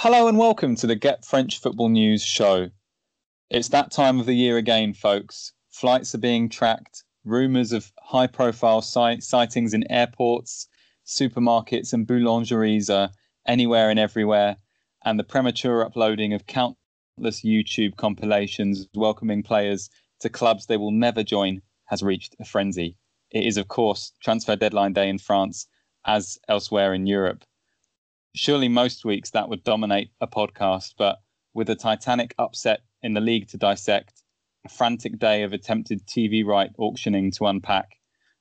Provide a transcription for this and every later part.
Hello and welcome to the Get French Football News show. It's that time of the year again, folks. Flights are being tracked, rumours of high profile sight- sightings in airports, supermarkets, and boulangeries are anywhere and everywhere, and the premature uploading of countless YouTube compilations welcoming players to clubs they will never join has reached a frenzy. It is, of course, transfer deadline day in France, as elsewhere in Europe surely most weeks that would dominate a podcast, but with a titanic upset in the league to dissect, a frantic day of attempted TV right auctioning to unpack,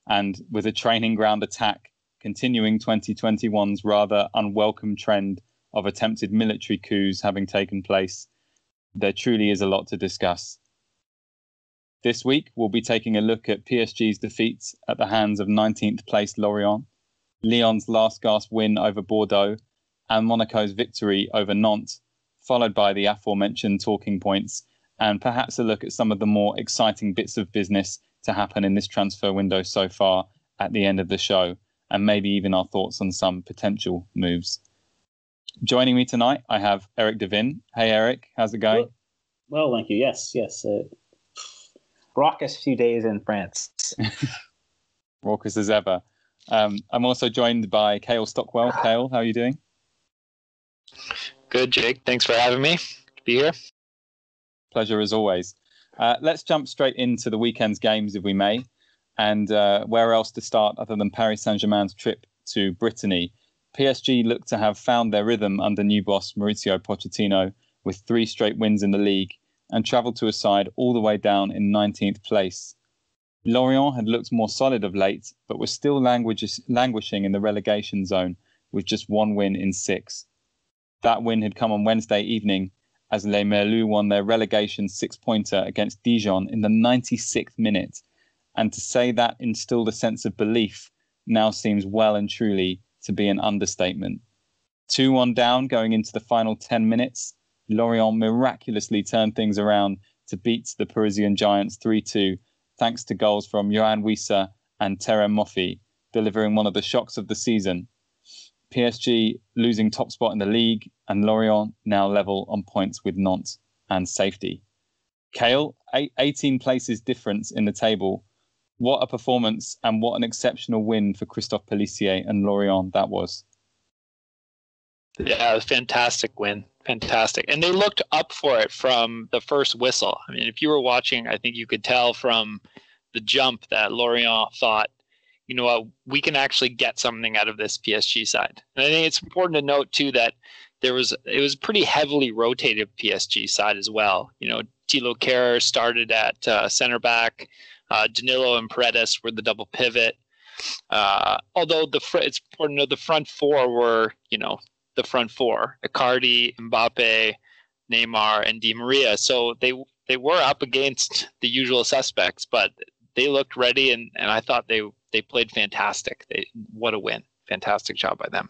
and with a training ground attack continuing 2021's rather unwelcome trend of attempted military coups having taken place, there truly is a lot to discuss. This week, we'll be taking a look at PSG's defeats at the hands of 19th place Lorient, Lyon's last gasp win over Bordeaux, and Monaco's victory over Nantes, followed by the aforementioned talking points, and perhaps a look at some of the more exciting bits of business to happen in this transfer window so far at the end of the show, and maybe even our thoughts on some potential moves. Joining me tonight, I have Eric Devin. Hey, Eric, how's it going? Well, well thank you. Yes, yes. Uh, raucous few days in France. raucous as ever. Um, I'm also joined by Kale Stockwell. Kale, how are you doing? Good, Jake. Thanks for having me. to be here. Pleasure as always. Uh, let's jump straight into the weekend's games, if we may. And uh, where else to start other than Paris Saint Germain's trip to Brittany? PSG look to have found their rhythm under new boss Mauricio Pochettino with three straight wins in the league and travelled to a side all the way down in 19th place. Lorient had looked more solid of late, but was still languishing in the relegation zone with just one win in six. That win had come on Wednesday evening as Les Merlus won their relegation six pointer against Dijon in the 96th minute. And to say that instilled a sense of belief now seems well and truly to be an understatement. 2 1 down going into the final 10 minutes, Lorient miraculously turned things around to beat the Parisian Giants 3 2, thanks to goals from Yoane Wissa and Terem Moffi, delivering one of the shocks of the season PSG losing top spot in the league, and Lorient now level on points with Nantes and safety. Kale, 18 places difference in the table. What a performance and what an exceptional win for Christophe Pélissier and Lorient that was. Yeah, it was fantastic win. Fantastic. And they looked up for it from the first whistle. I mean, if you were watching, I think you could tell from the jump that Lorient thought you know what, we can actually get something out of this PSG side. And I think it's important to note too that there was it was pretty heavily rotated PSG side as well. You know, Thilo Kehrer started at uh, center back. Uh, Danilo and Paredes were the double pivot. Uh, although the fr- it's important to know the front four were you know the front four: Icardi, Mbappe, Neymar, and Di Maria. So they they were up against the usual suspects, but they looked ready, and, and I thought they they played fantastic. They, what a win! Fantastic job by them.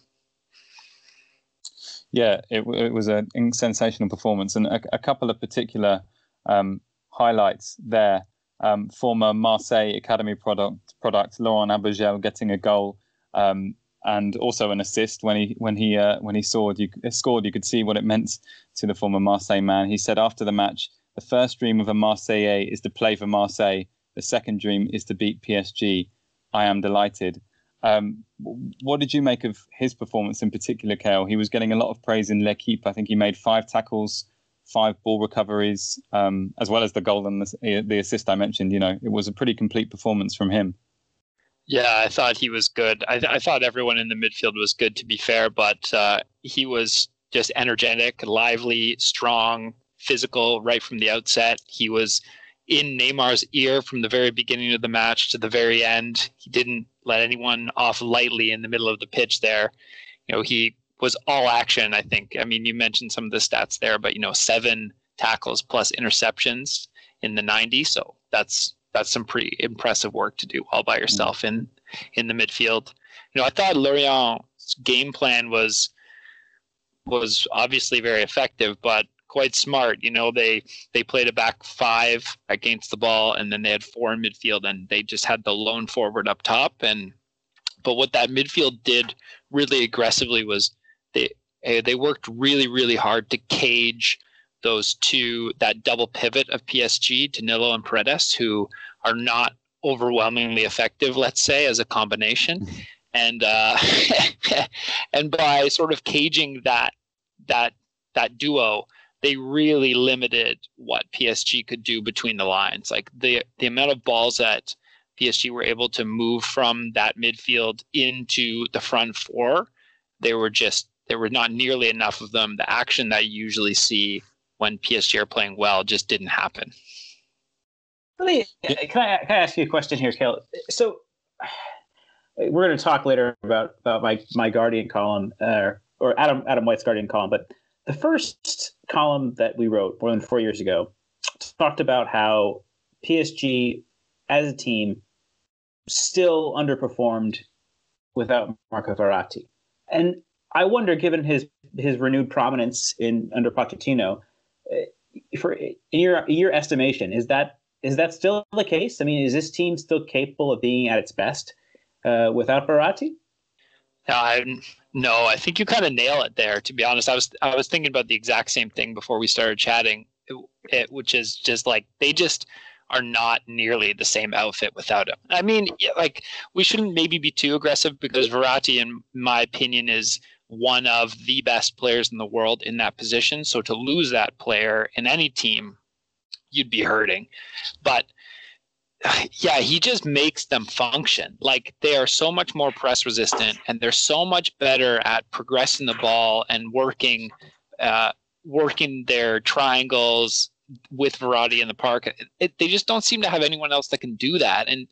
Yeah, it, it was a sensational performance, and a, a couple of particular um, highlights there. Um, former Marseille academy product product Laurent Abergel getting a goal um, and also an assist when he when he uh, when he scored. You scored. You could see what it meant to the former Marseille man. He said after the match, "The first dream of a Marseillais is to play for Marseille. The second dream is to beat PSG. I am delighted. Um, what did you make of his performance in particular, Kale? He was getting a lot of praise in L'Equipe. I think he made five tackles, five ball recoveries, um, as well as the goal and the, the assist I mentioned. You know, it was a pretty complete performance from him. Yeah, I thought he was good. I, th- I thought everyone in the midfield was good, to be fair, but uh, he was just energetic, lively, strong, physical right from the outset. He was in Neymar's ear from the very beginning of the match to the very end. He didn't let anyone off lightly in the middle of the pitch there. You know, he was all action, I think. I mean, you mentioned some of the stats there, but you know, seven tackles plus interceptions in the 90. So that's that's some pretty impressive work to do all by yourself in in the midfield. You know, I thought Lorient's game plan was was obviously very effective, but quite smart. You know, they they played a back five against the ball, and then they had four in midfield, and they just had the lone forward up top. And but what that midfield did really aggressively was they Uh, they worked really, really hard to cage those two, that double pivot of PSG, Danilo and Paredes, who are not overwhelmingly effective, let's say, as a combination. And uh, and by sort of caging that that that duo, they really limited what PSG could do between the lines. Like the the amount of balls that PSG were able to move from that midfield into the front four, they were just there were not nearly enough of them. The action that you usually see when PSG are playing well just didn't happen. Can I, can I ask you a question here, Kale? So we're going to talk later about about my my Guardian column uh, or Adam Adam White's Guardian column, but the first column that we wrote more than four years ago talked about how PSG as a team still underperformed without Marco Verratti, and I wonder, given his his renewed prominence in under Pochettino, uh, for in your in your estimation, is that is that still the case? I mean, is this team still capable of being at its best uh, without Verratti? Uh, no, I think you kind of nail it there. To be honest, I was I was thinking about the exact same thing before we started chatting, it, which is just like they just are not nearly the same outfit without him. I mean, like we shouldn't maybe be too aggressive because Verratti, in my opinion, is one of the best players in the world in that position. So to lose that player in any team, you'd be hurting. But yeah, he just makes them function. Like they are so much more press resistant, and they're so much better at progressing the ball and working, uh, working their triangles with Verratti in the park. It, they just don't seem to have anyone else that can do that. And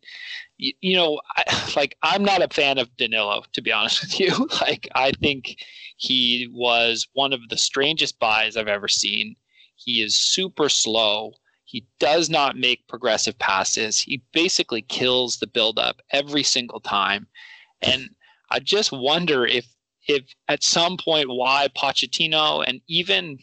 you, you know, I, like I'm not a fan of Danilo, to be honest with you. like I think he was one of the strangest buys I've ever seen. He is super slow. He does not make progressive passes. He basically kills the buildup every single time. And I just wonder if if at some point why Pochettino and even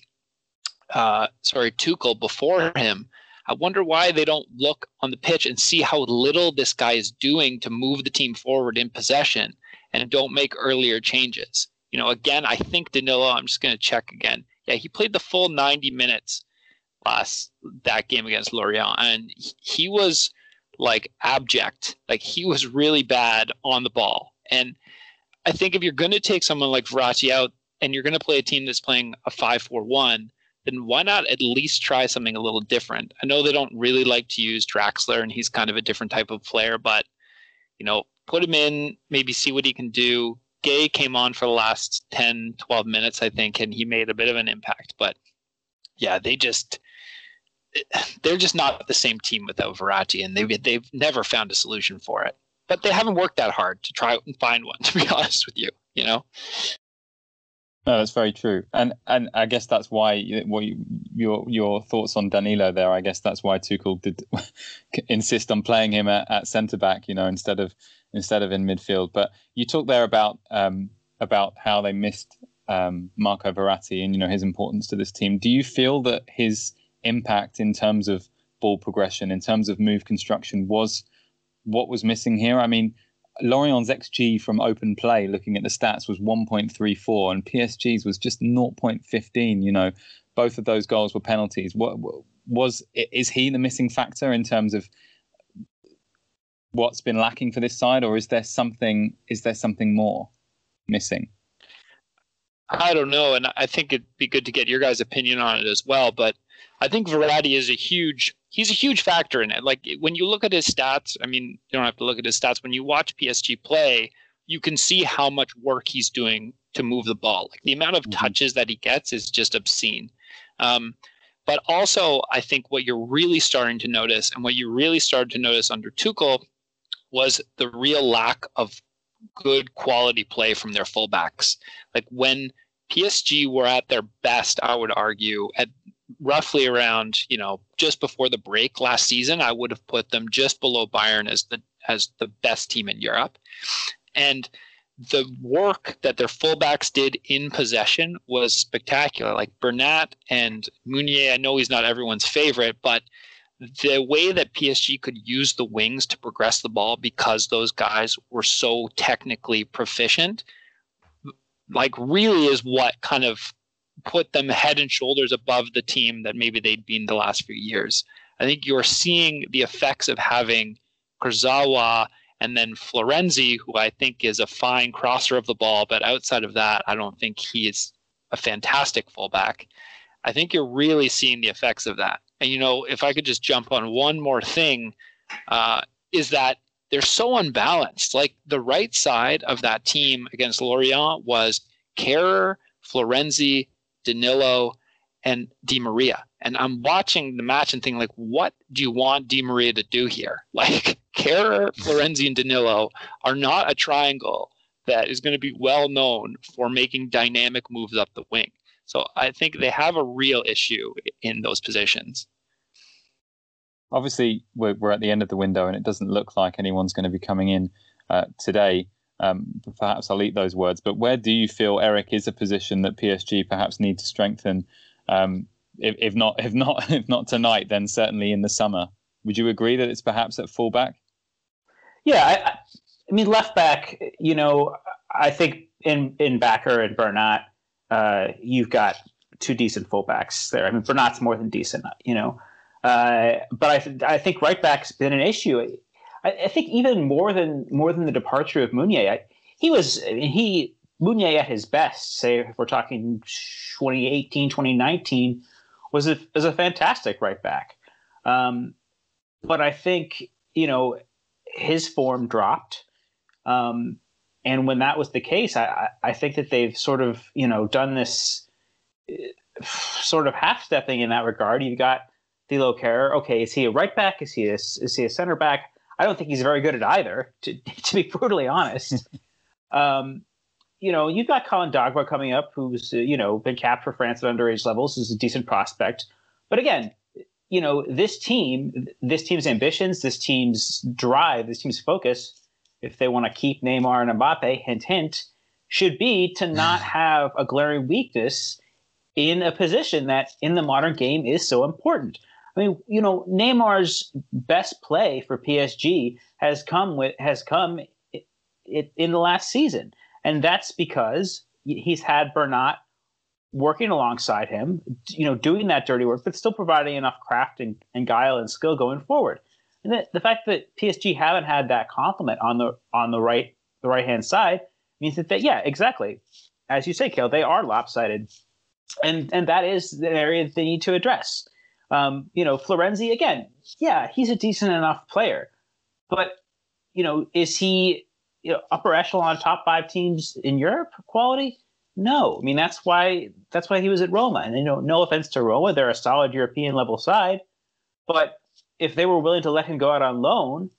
uh, sorry, Tuchel before him. I wonder why they don't look on the pitch and see how little this guy is doing to move the team forward in possession and don't make earlier changes. You know, again, I think Danilo, I'm just going to check again. Yeah, he played the full 90 minutes last that game against Lorient and he was like abject. Like he was really bad on the ball. And I think if you're going to take someone like Verratti out and you're going to play a team that's playing a 5-4-1, then why not at least try something a little different? I know they don't really like to use Draxler, and he's kind of a different type of player, but you know, put him in, maybe see what he can do. Gueye came on for the last 10, 12 minutes, I think, and he made a bit of an impact. But yeah, they just they're just not the same team without Verratti, and they've they've never found a solution for it. But they haven't worked that hard to try and find one. To be honest with you, you know. No, that's very true, and and I guess that's why what you, your your thoughts on Danilo there. I guess that's why Tuchel did insist on playing him at, at centre back, you know, instead of instead of in midfield. But you talked there about um, about how they missed um, Marco Verratti and you know his importance to this team. Do you feel that his impact in terms of ball progression, in terms of move construction, was what was missing here? I mean, Lorient's XG from open play, looking at the stats, was 1.34, and PSG's was just 0.15. You know, both of those goals were penalties. What was is he the missing factor in terms of what's been lacking for this side, or is there something? Is there something more missing? I don't know, and I think it'd be good to get your guys' opinion on it as well. But I think Verratti is a huge he's a huge factor in it. Like when you look at his stats, I mean, you don't have to look at his stats. When you watch PSG play, you can see how much work he's doing to move the ball. Like the amount of mm-hmm. touches that he gets is just obscene. Um, but also, I think what you're really starting to notice, and what you really started to notice under Tuchel, was the real lack of good quality play from their fullbacks. Like when PSG were at their best, I would argue, at roughly around you know just before the break last season, I would have put them just below Bayern as the as the best team in Europe, and the work that their fullbacks did in possession was spectacular. Like Bernat and Meunier, I know he's not everyone's favorite, but the way that PSG could use the wings to progress the ball because those guys were so technically proficient like really is what kind of put them head and shoulders above the team that maybe they'd been the last few years. I think you're seeing the effects of having Kurzawa and then Florenzi, who I think is a fine crosser of the ball, but outside of that, I don't think he's a fantastic fullback. I think you're really seeing the effects of that. And you know, if I could just jump on one more thing, uh, is that they're so unbalanced. Like the right side of that team against Lorient was Kehrer, Florenzi, Danilo, and Di Maria. And I'm watching the match and thinking, like, what do you want Di Maria to do here? Like, Kehrer, Florenzi, and Danilo are not a triangle that is going to be well known for making dynamic moves up the wing. So I think they have a real issue in those positions. Obviously, we're, we're at the end of the window, and it doesn't look like anyone's going to be coming in uh, today. Um, perhaps I'll eat those words. But where do you feel Eric is a position that PSG perhaps need to strengthen? Um, if, if, not, if not, if not tonight, then certainly in the summer. Would you agree that it's perhaps at fullback? Yeah, I, I mean left back. You know, I think in in Bakker and Bernat, uh, you've got two decent fullbacks there. I mean, Bernat's more than decent. You know, uh, but I, I think right back's been an issue. I, I, think even more than more than the departure of Meunier, I, he was he Meunier at his best. Say if we're talking 2018, 2019, was a was a fantastic right back. Um, but I think you know his form dropped. Um, and when that was the case, I, I think that they've sort of you know done this uh, sort of half stepping in that regard. You've got Thilo Kehrer. Okay, is he a right back? Is he a, is he a center back? I don't think he's very good at either, to, to be brutally honest. um, you know, you've got Colin Dagba coming up, who's uh, you know been capped for France at underage levels, is a decent prospect. But again, you know, this team, this team's ambitions, this team's drive, this team's focus, if they want to keep Neymar and Mbappe, hint hint, should be to not have a glaring weakness in a position that in the modern game is so important. I mean, you know, Neymar's best play for PSG has come with has come it in the last season, and that's because he's had Bernat working alongside him, you know, doing that dirty work, but still providing enough craft and, and guile and skill going forward. And the, the fact that PSG haven't had that complement on the on the right the right hand side means that they, yeah, exactly, as you say, Kale, they are lopsided, and and that is the area that they need to address. Um, you know, Florenzi again, yeah, he's a decent enough player, but you know, is he you know, upper echelon top five teams in Europe quality? No, I mean that's why that's why he was at Roma. And you know, no offense to Roma, they're a solid European level side, but if they were willing to let him go out on loan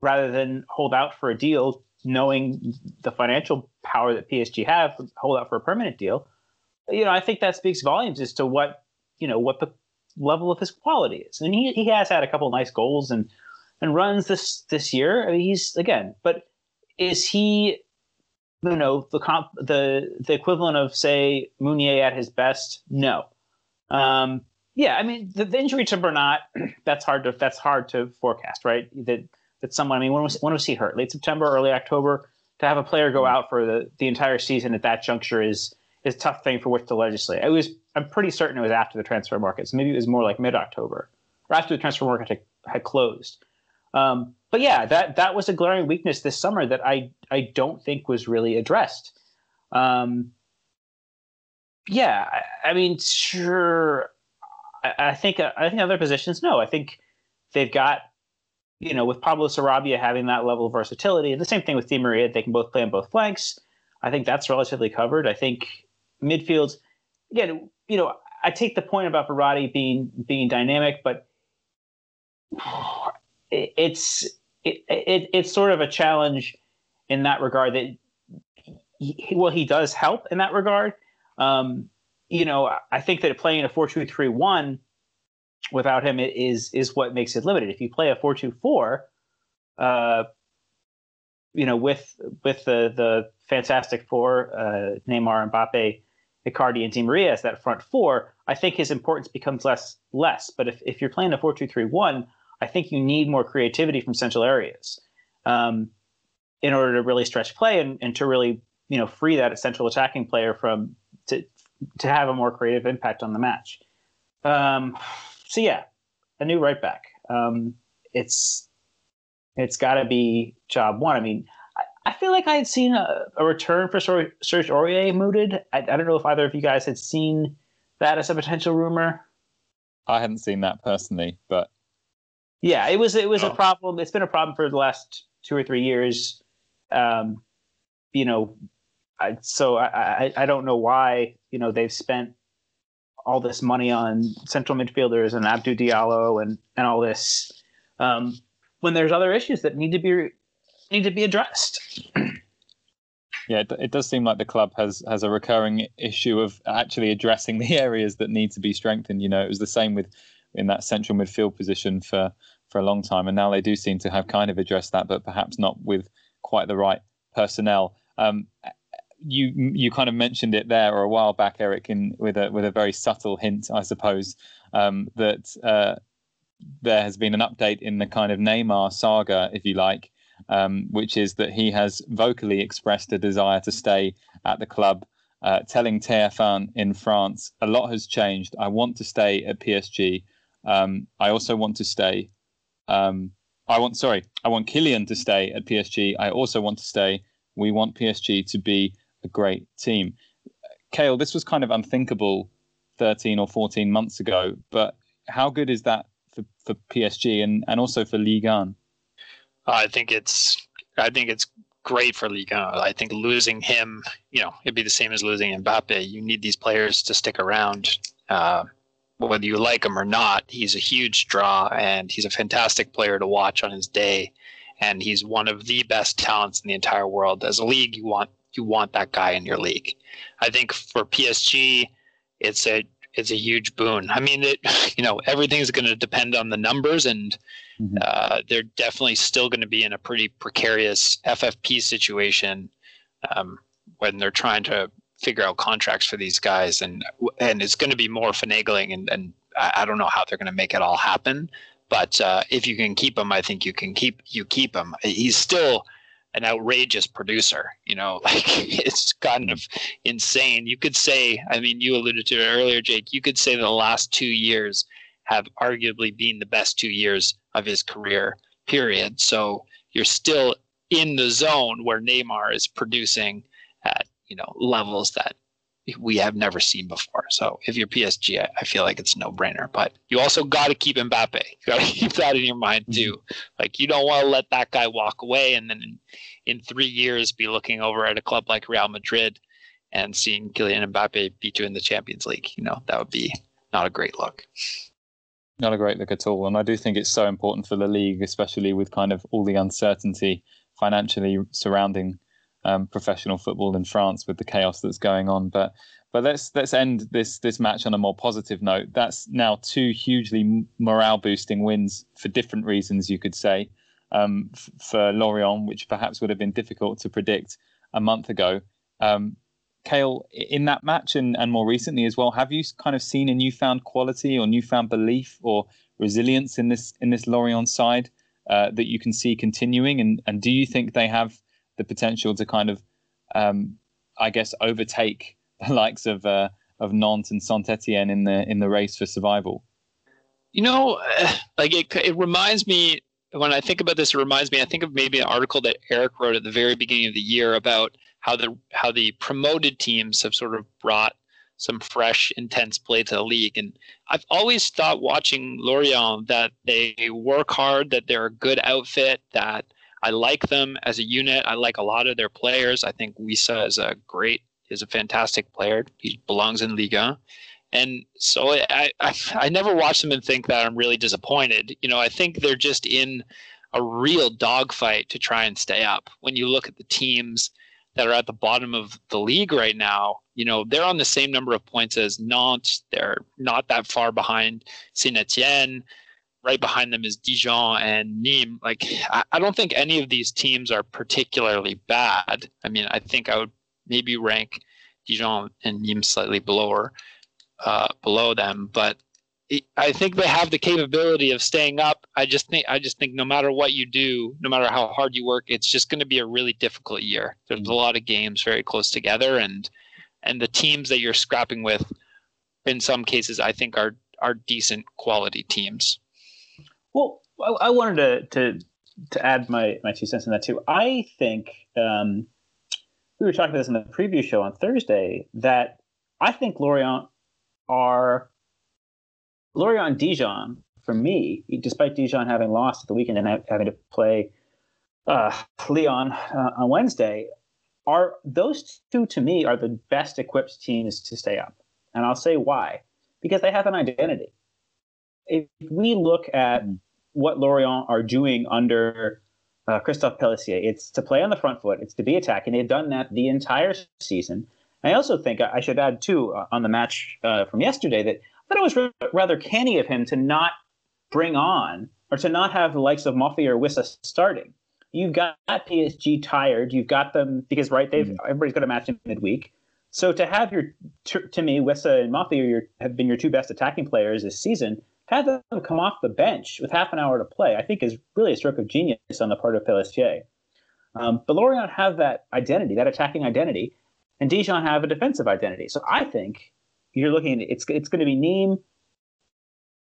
rather than hold out for a deal, knowing the financial power that PSG have, hold out for a permanent deal, you know, I think that speaks volumes as to what you know what the level of his quality is. And he he has had a couple nice goals and and runs this this year. I mean, he's again, but is he you know the comp the the equivalent of say Meunier at his best? No. Um, yeah, I mean the, the, injury to Bernat that's hard to that's hard to forecast, right? That that someone I mean when was when was he hurt? Late September, early October. To have a player go out for the, the entire season at that juncture is is a tough thing for which to legislate. It was I'm pretty certain it was after the transfer market, so maybe it was more like mid October or after the transfer market had, had closed. Um, but yeah, that that was a glaring weakness this summer that I I don't think was really addressed. Um, yeah, I, I, mean, sure. I, I think I think other positions. No, I think they've got you know with Pablo Sarabia having that level of versatility, and the same thing with Di Maria. They can both play on both flanks. I think that's relatively covered. I think midfields again. You know, I take the point about Verratti being being dynamic, but it's it, it, it's sort of a challenge in that regard that he, well he does help in that regard. Um, you know i think that playing a 4-2-3-1 without him is is what makes it limited. If you play a 4-2-4 uh, you know with with the the fantastic four uh, Neymar Mbappe Icardi and Di Maria as that front four I think his importance becomes less less but if, if you're playing a 4-2-3-1 I think you need more creativity from central areas um, in order to really stretch play and, and to really you know free that central attacking player from to to have a more creative impact on the match. Um, so yeah, a new right back. Um, it's it's got to be job one. I mean, I, feel like I had seen a, a return for Serge Aurier mooted. I, I don't know if either of you guys had seen that as a potential rumor. I hadn't seen that personally, but yeah, it was it was oh. a problem. It's been a problem for the last two or three years. Um, you know, I, so I, I I don't know why you know they've spent all this money on central midfielders and Abdou Diallo and and all this um, when there's other issues that need to be need to be addressed. yeah, it, does seem like the club has has a recurring issue of actually addressing the areas that need to be strengthened. You know, it was the same with in that central midfield position for for a long time, and now they do seem to have kind of addressed that, but perhaps not with quite the right personnel. Um, you you kind of mentioned it there or a while back, Eric, in with a with a very subtle hint, I suppose, um, that uh, there has been an update in the kind of Neymar saga, if you like, um, which is that he has vocally expressed a desire to stay at the club, uh, telling TF1 in France, a lot has changed. I want to stay at PSG. Um, I also want to stay. Um, I want, sorry, I want Kylian to stay at PSG. I also want to stay. We want PSG to be a great team. Kale, this was kind of unthinkable 13 or 14 months ago, but how good is that for, for PSG and, and also for Ligue 1? I think it's I think it's great for Ligue 1. I think losing him, you know, it'd be the same as losing Mbappe. You need these players to stick around. Uh, whether you like him or not, he's a huge draw and he's a fantastic player to watch on his day. And he's one of the best talents in the entire world. As a league, you want you want that guy in your league. I think for PSG, it's a it's a huge boon. I mean, it, you know, everything's going to depend on the numbers, and mm-hmm. uh, they're definitely still going to be in a pretty precarious FFP situation um, when they're trying to figure out contracts for these guys, and and it's going to be more finagling, and and I don't know how they're going to make it all happen. But uh, if you can keep him, I think you can keep you keep him. He's still an outrageous producer. You know, like it's kind of insane. You could say, I mean, you alluded to it earlier, Jake. You could say the last two years have arguably been the best two years of his career. Period. So you're still in the zone where Neymar is producing at you know levels that we have never seen before. So if you're PSG, I, I feel like it's no brainer. But you also got to keep Mbappe. You got to keep that in your mind mm-hmm. too. Like you don't want to let that guy walk away, and then in, in three years be looking over at a club like Real Madrid and seeing Kylian Mbappe beat you in the Champions League. You know that would be not a great look. Not a great look at all. And I do think it's so important for the league, especially with kind of all the uncertainty financially surrounding um, professional football in France with the chaos that's going on. But but let's let's end this this match on a more positive note. That's now two hugely morale boosting wins for different reasons, you could say, um, f- for Lorient, which perhaps would have been difficult to predict a month ago. Um, Kale, in that match and, and more recently as well, have you kind of seen a newfound quality or newfound belief or resilience in this in this Lorient side uh, that you can see continuing? And and do you think they have the potential to kind of, um, I guess, overtake the likes of uh, of Nantes and Saint Etienne in the in the race for survival. You know, like it, it reminds me when I think about this. It reminds me. I think of maybe an article that Eric wrote at the very beginning of the year about how the how the promoted teams have sort of brought some fresh, intense play to the league. And I've always thought watching Lorient that they work hard, that they're a good outfit, that I like them as a unit. I like a lot of their players. I think Wissa is a great, is a fantastic player. He belongs in Liga. And so I, I, I never watch them and think that I'm really disappointed. You know, I think they're just in a real dogfight to try and stay up. When you look at the teams that are at the bottom of the league right now, you know, they're on the same number of points as Nantes. They're not that far behind Saint Etienne right behind them is Dijon and Nîmes. Like, I, I don't think any of these teams are particularly bad. I mean, I think I would maybe rank Dijon and Nîmes slightly below uh, below them, but I think they have the capability of staying up. I just think I just think no matter what you do, no matter how hard you work, it's just going to be a really difficult year. There's a lot of games very close together, and and the teams that you're scrapping with, in some cases, I think are are decent quality teams. Well, I, I wanted to to to add my my two cents in that too. I think um, we were talking about this in the preview show on Thursday that I think Lorient are Lorient Dijon, for me, despite Dijon having lost at the weekend and having to play uh, Lyon uh, on Wednesday, are those two to me are the best equipped teams to stay up. And I'll say why. Because they have an identity. If we look at mm. what Lorient are doing under uh, Christophe Pelissier, it's to play on the front foot, it's to be attacking. They've done that the entire season. I also think I should add, too, uh, on the match uh, from yesterday, that thought it was rather canny of him to not bring on or to not have the likes of Moffi or Wissa starting. You've got PSG tired. You've got them because right, they've mm-hmm. everybody's got a match in midweek. So to have your to me, Wissa and are your, have been your two best attacking players this season. Have them come off the bench with half an hour to play, I think, is really a stroke of genius on the part of Pelissier. Um, but Lorient have that identity, that attacking identity, and Dijon have a defensive identity. So I think you're looking at it's it's going to be Nîmes.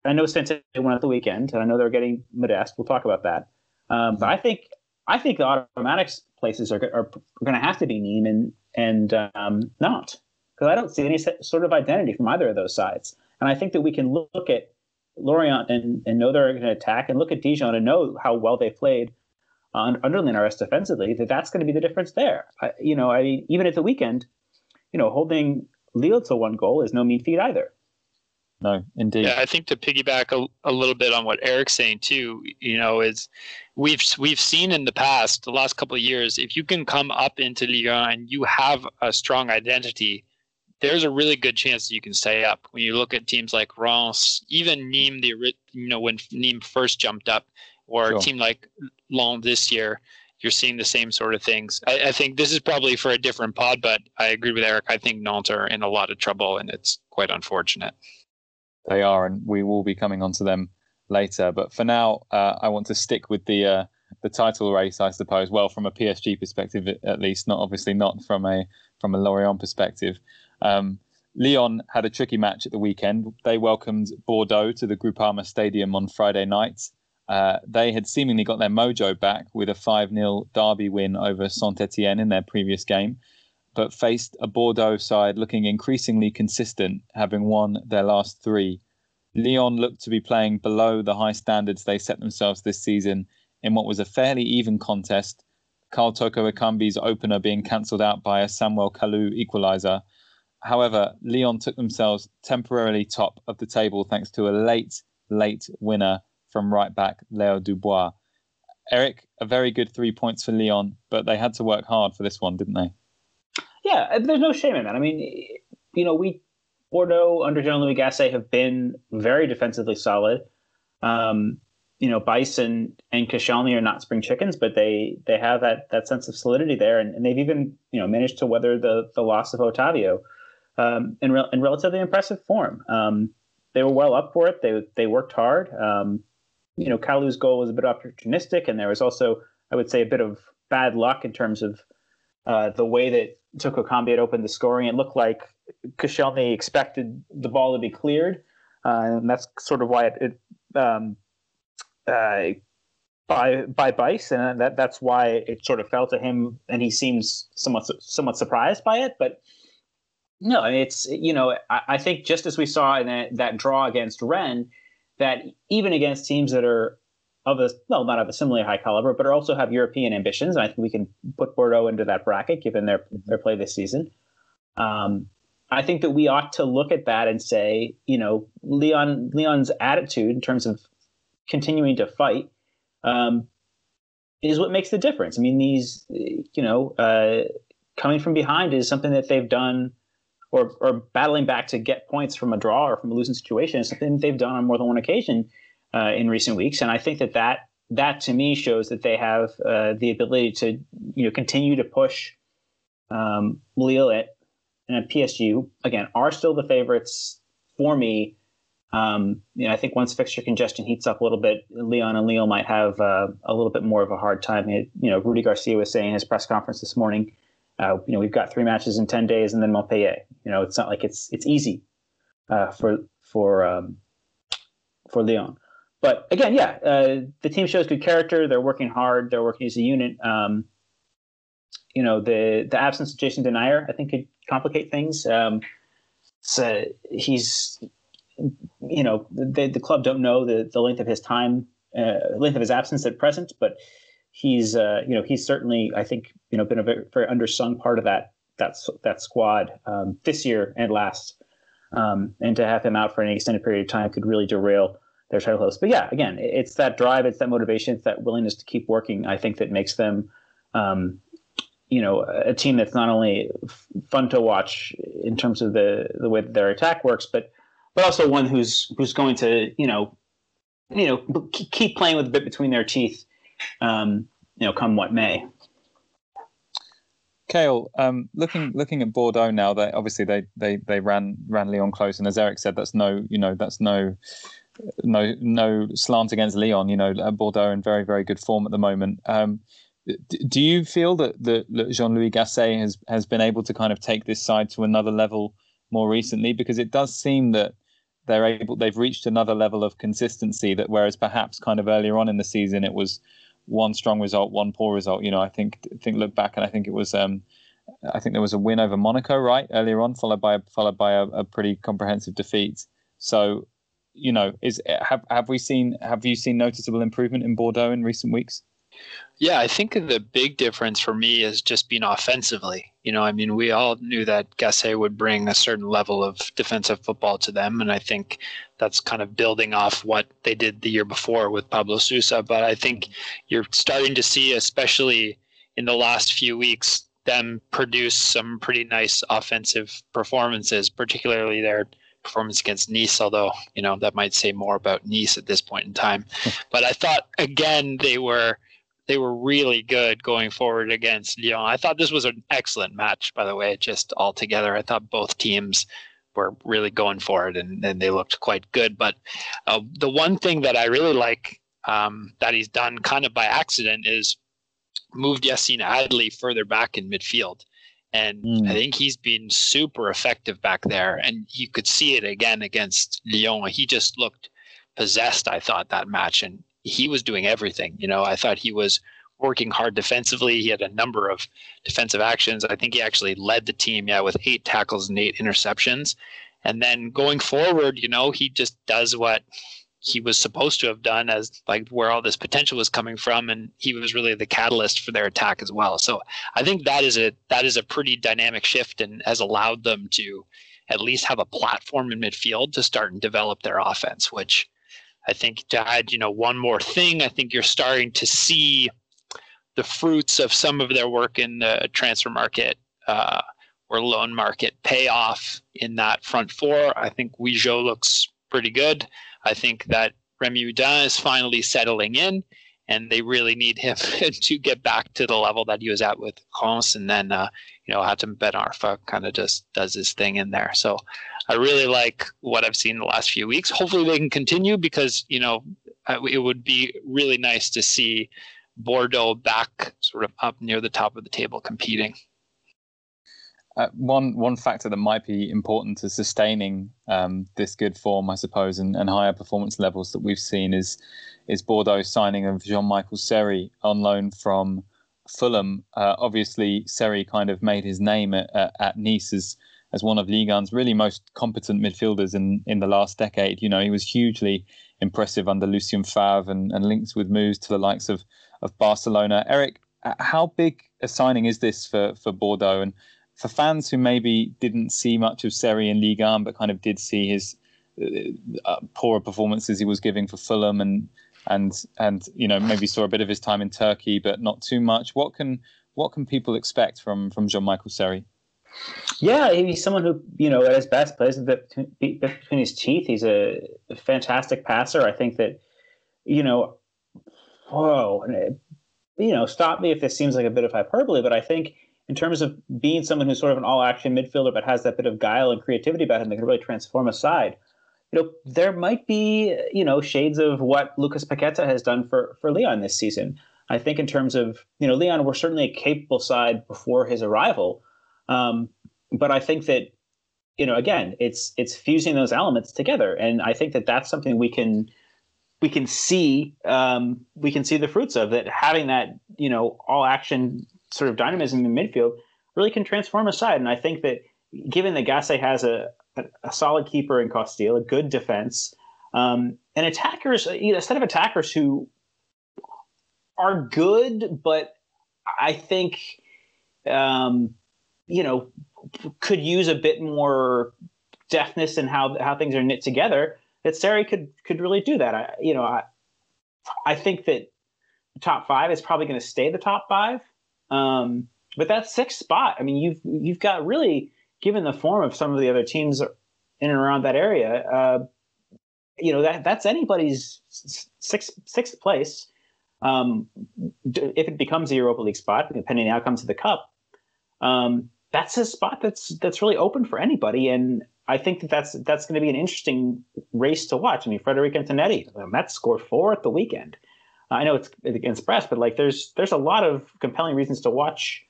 I know Saint won at the weekend, and I know they're getting Modeste. We'll talk about that. Um, but I think I think the automatics places are are, going to have to be Nîmes and and um, not because I don't see any sort of identity from either of those sides. And I think that we can look at Lorient and, and know they're going to attack, and look at Dijon and know how well they played uh, under Linares defensively. That that's going to be the difference there. I, you know, I mean, even at the weekend, you know, holding Lille to one goal is no mean feat either. No, indeed. Yeah, I think to piggyback a, a little bit on what Eric's saying too, you know, is we've we've seen in the past, the last couple of years, if you can come up into Ligue 1 and you have a strong identity, there's a really good chance that you can stay up. When you look at teams like Reims, even Nîmes, the you know when Nîmes first jumped up, or sure. a team like Lens this year, you're seeing the same sort of things. I, I, think this is probably for a different pod, but I agree with Eric. I think Nantes are in a lot of trouble, and it's quite unfortunate. They are, and we will be coming on to them later. But for now, uh, I want to stick with the uh, the title race, I suppose. Well, from a PSG perspective, at least, not obviously not from a from a Lorient perspective. Um, Lyon had a tricky match at the weekend. They welcomed Bordeaux to the Groupama Stadium on Friday night. Uh, they had seemingly got their mojo back with a 5 0 derby win over Saint Etienne in their previous game, but faced a Bordeaux side looking increasingly consistent, having won their last three. Lyon looked to be playing below the high standards they set themselves this season in what was a fairly even contest. Karl Toko Ekambi's opener being cancelled out by a Samuel Kalu equaliser. However, Lyon took themselves temporarily top of the table thanks to a late, late winner from right back Leo Dubois. Eric, a very good three points for Lyon, but they had to work hard for this one, didn't they? Yeah, there's no shame in that. I mean, you know, we Bordeaux under Jean Louis Gasset have been very defensively solid. Um, you know, Bison and Koscielny are not spring chickens, but they they have that that sense of solidity there, and, and they've even you know managed to weather the the loss of Otavio um, in re- in relatively impressive form. Um, they were well up for it. They they worked hard. Um, you know, Kalu's goal was a bit opportunistic, and there was also, I would say, a bit of bad luck in terms of uh, the way that Toko Ekambi had opened the scoring. It looked like Koscielny expected the ball to be cleared, uh, and that's sort of why it, it um, uh, by by Baysse, and that that's why it sort of fell to him, and he seems somewhat somewhat surprised by it. But no, it's you know I, I think just as we saw in that, that draw against Rennes that even against teams that are of a well, not of a similarly high caliber, but also have European ambitions, and I think we can put Bordeaux into that bracket given their their play this season. Um, I think that we ought to look at that and say, you know, Lyon Lyon's attitude in terms of continuing to fight um, is what makes the difference. I mean, these, you know, uh, coming from behind is something that they've done or, or battling back to get points from a draw or from a losing situation is something they've done on more than one occasion uh, in recent weeks. And I think that that, that to me shows that they have uh, the ability to you know continue to push um, Lille and PSG again are still the favorites for me Um, you know, I think once fixture congestion heats up a little bit, Lyon and Lille might have uh, a little bit more of a hard time. You know, Rudy Garcia was saying in his press conference this morning, uh, you know, we've got three matches in ten days and then Montpellier. You know, it's not like it's it's easy uh, for for um, for Lyon. But again, yeah, uh, the team shows good character. They're working hard. They're working as a unit. Um, you know, the the absence of Jason Denayer, I think, could complicate things. Um, so he's you know, the, the club don't know the, the length of his time, uh, length of his absence at present, but he's, uh, you know, he's certainly, I think, you know, been a very, very undersung part of that that that squad um, this year and last, um, and to have him out for any extended period of time could really derail their title hopes. But yeah, again, it's that drive, it's that motivation, it's that willingness to keep working. I think that makes them, um, you know, a team that's not only f- fun to watch in terms of the the way that their attack works, but but also one who's who's going to you know you know keep playing with a bit between their teeth, um, you know, come what may. Kale, um, looking looking at Bordeaux now, they obviously they they they ran ran Lyon close, and as Eric said, that's no you know that's no no no slant against Lyon. You know, Bordeaux in very very good form at the moment. Um, do you feel that that Jean Louis Gasset has has been able to kind of take this side to another level more recently? Because it does seem that they're able they've reached another level of consistency that whereas perhaps kind of earlier on in the season it was one strong result one poor result. You know i think think look back and i think it was um i think there was a win over monaco right earlier on followed by followed by a, a pretty comprehensive defeat. So you know is have have we seen have you seen noticeable improvement in bordeaux in recent weeks yeah, I think the big difference for me is just being offensively. You know, I mean, we all knew that Gasset would bring a certain level of defensive football to them, and I think that's kind of building off what they did the year before with Paulo Sousa. But I think you're starting to see, especially in the last few weeks, them produce some pretty nice offensive performances, particularly their performance against Nice, although, you know, that might say more about Nice at this point in time. but I thought, again, they were they were really good going forward against Lyon. I thought this was an excellent match, by the way, just all together. I thought both teams were really going for it and, and they looked quite good. But uh, the one thing that I really like um, that he's done kind of by accident is moved Yacine Adli further back in midfield. And mm. I think he's been super effective back there. And you could see it again against Lyon. He just looked possessed, I thought, that match. And he was doing everything. You know, I thought he was working hard defensively. He had a number of defensive actions. I think he actually led the team, yeah, with eight tackles and eight interceptions. And then going forward, you know, he just does what he was supposed to have done as like where all this potential was coming from and he was really the catalyst for their attack as well so i think that is a that is a pretty dynamic shift and has allowed them to at least have a platform in midfield to start and develop their offense which I think to add, you know, one more thing, I think you're starting to see the fruits of some of their work in the transfer market uh, or loan market pay off in that front four. I think Ui-jo looks pretty good. I think that Remy Oudin is finally settling in, and they really need him to get back to the level that he was at with Reims. And then, uh, you know, Hatem Ben Arfa kind of just does his thing in there. So I really like what I've seen the last few weeks. Hopefully, they can continue because you know it would be really nice to see Bordeaux back sort of up near the top of the table competing. Uh, one one factor that might be important to sustaining um, this good form, I suppose, and, and, higher performance levels that we've seen is is Bordeaux signing of Jean-Michel Seri on loan from Fulham. Uh, obviously, Seri kind of made his name at, at, at Nice as as one of Ligue 1's really most competent midfielders in, in the last decade. You know, he was hugely impressive under Lucien Favre and, and links with moves to the likes of, of Barcelona. Eric, how big a signing is this for, for Bordeaux? And for fans who maybe didn't see much of Seri in Ligue 1, but kind of did see his uh, uh, poorer performances he was giving for Fulham and and and you know maybe saw a bit of his time in Turkey, but not too much. What can what can people expect from from Jean Michael Seri? Yeah, he's someone who you know at his best plays between, between his teeth. He's a, fantastic passer. I think that you know, whoa, you know, stop me if this seems like a bit of hyperbole, but I think in terms of being someone who's sort of an all-action midfielder but has that bit of guile and creativity about him that can really transform a side, you know, there might be, you know, shades of what Lucas Paqueta has done for, for Lyon this season. I think in terms of, you know, Lyon were certainly a capable side before his arrival. Um, but I think that, you know, again, it's it's fusing those elements together, and I think that that's something we can we can see um, we can see the fruits of that. Having that, you know, all action sort of dynamism in midfield really can transform a side, and I think that given that Gasset has a, a, a solid keeper in Costil, a good defense, um, and attackers, you know, a set of attackers who are good, but I think, um, you know, could use a bit more deftness in how how things are knit together. That Seri could could really do that. I, you know, I I think that top five is probably going to stay the top five. Um, but that sixth spot, I mean, you've you've got really given the form of some of the other teams in and around that area. Uh, you know that that's anybody's sixth sixth place. Um, if it becomes a Europa League spot, depending on the outcomes of the cup, um, that's a spot that's that's really open for anybody. And I think that that's that's going to be an interesting race to watch. I mean, Frederic Antonetti, the Metz scored four at the weekend. I know it's against Brest, but like there's there's a lot of compelling reasons to watch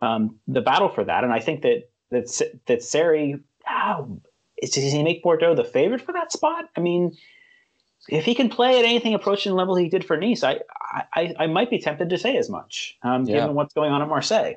um, the battle for that. And I think that that that Seri, oh, does he make Bordeaux the favorite for that spot? I mean, if he can play at anything approaching the level he did for Nice, I I, I might be tempted to say as much, um, yeah. given what's going on at Marseille.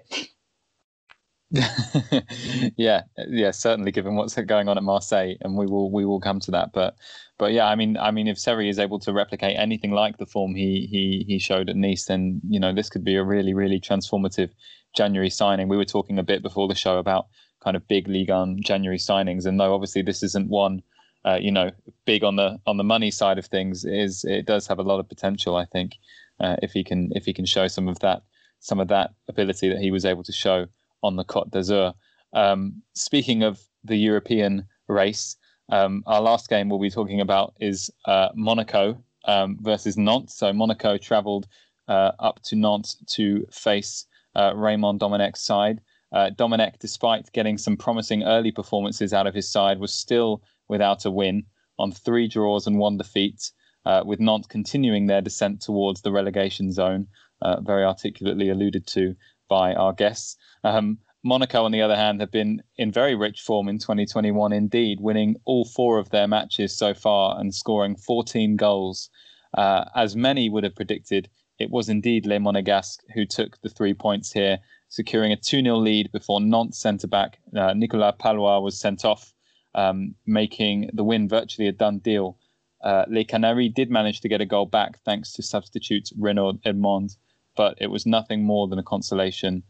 yeah, yeah, certainly. Given what's going on at Marseille, and we will we will come to that. But but yeah, I mean, I mean, if Seri is able to replicate anything like the form he he he showed at Nice, then you know this could be a really really transformative January signing. We were talking a bit before the show about kind of big Ligue 1 January signings, and though obviously this isn't one, uh, you know, big on the on the money side of things, is it does have a lot of potential. I think uh, if he can if he can show some of that some of that ability that he was able to show on the Côte d'Azur. Um, speaking of the European race, um, our last game we'll be talking about is uh, Monaco um, versus Nantes. So Monaco travelled uh, up to Nantes to face uh, Raymond Domenech's side. Uh, Domenech, despite getting some promising early performances out of his side, was still without a win on three draws and one defeat, uh, with Nantes continuing their descent towards the relegation zone, uh, very articulately alluded to by our guests. Um, Monaco, on the other hand, have been in very rich form in 2021 indeed, winning all four of their matches so far and scoring 14 goals. Uh, as many would have predicted, it was indeed Les Monégasques who took the three points here, securing a 2 0 lead before Nantes centre back uh, Nicolas Pallois was sent off, um, making the win virtually a done deal. Uh, Les Canaries did manage to get a goal back thanks to substitute Renaud Emond, but it was nothing more than a consolation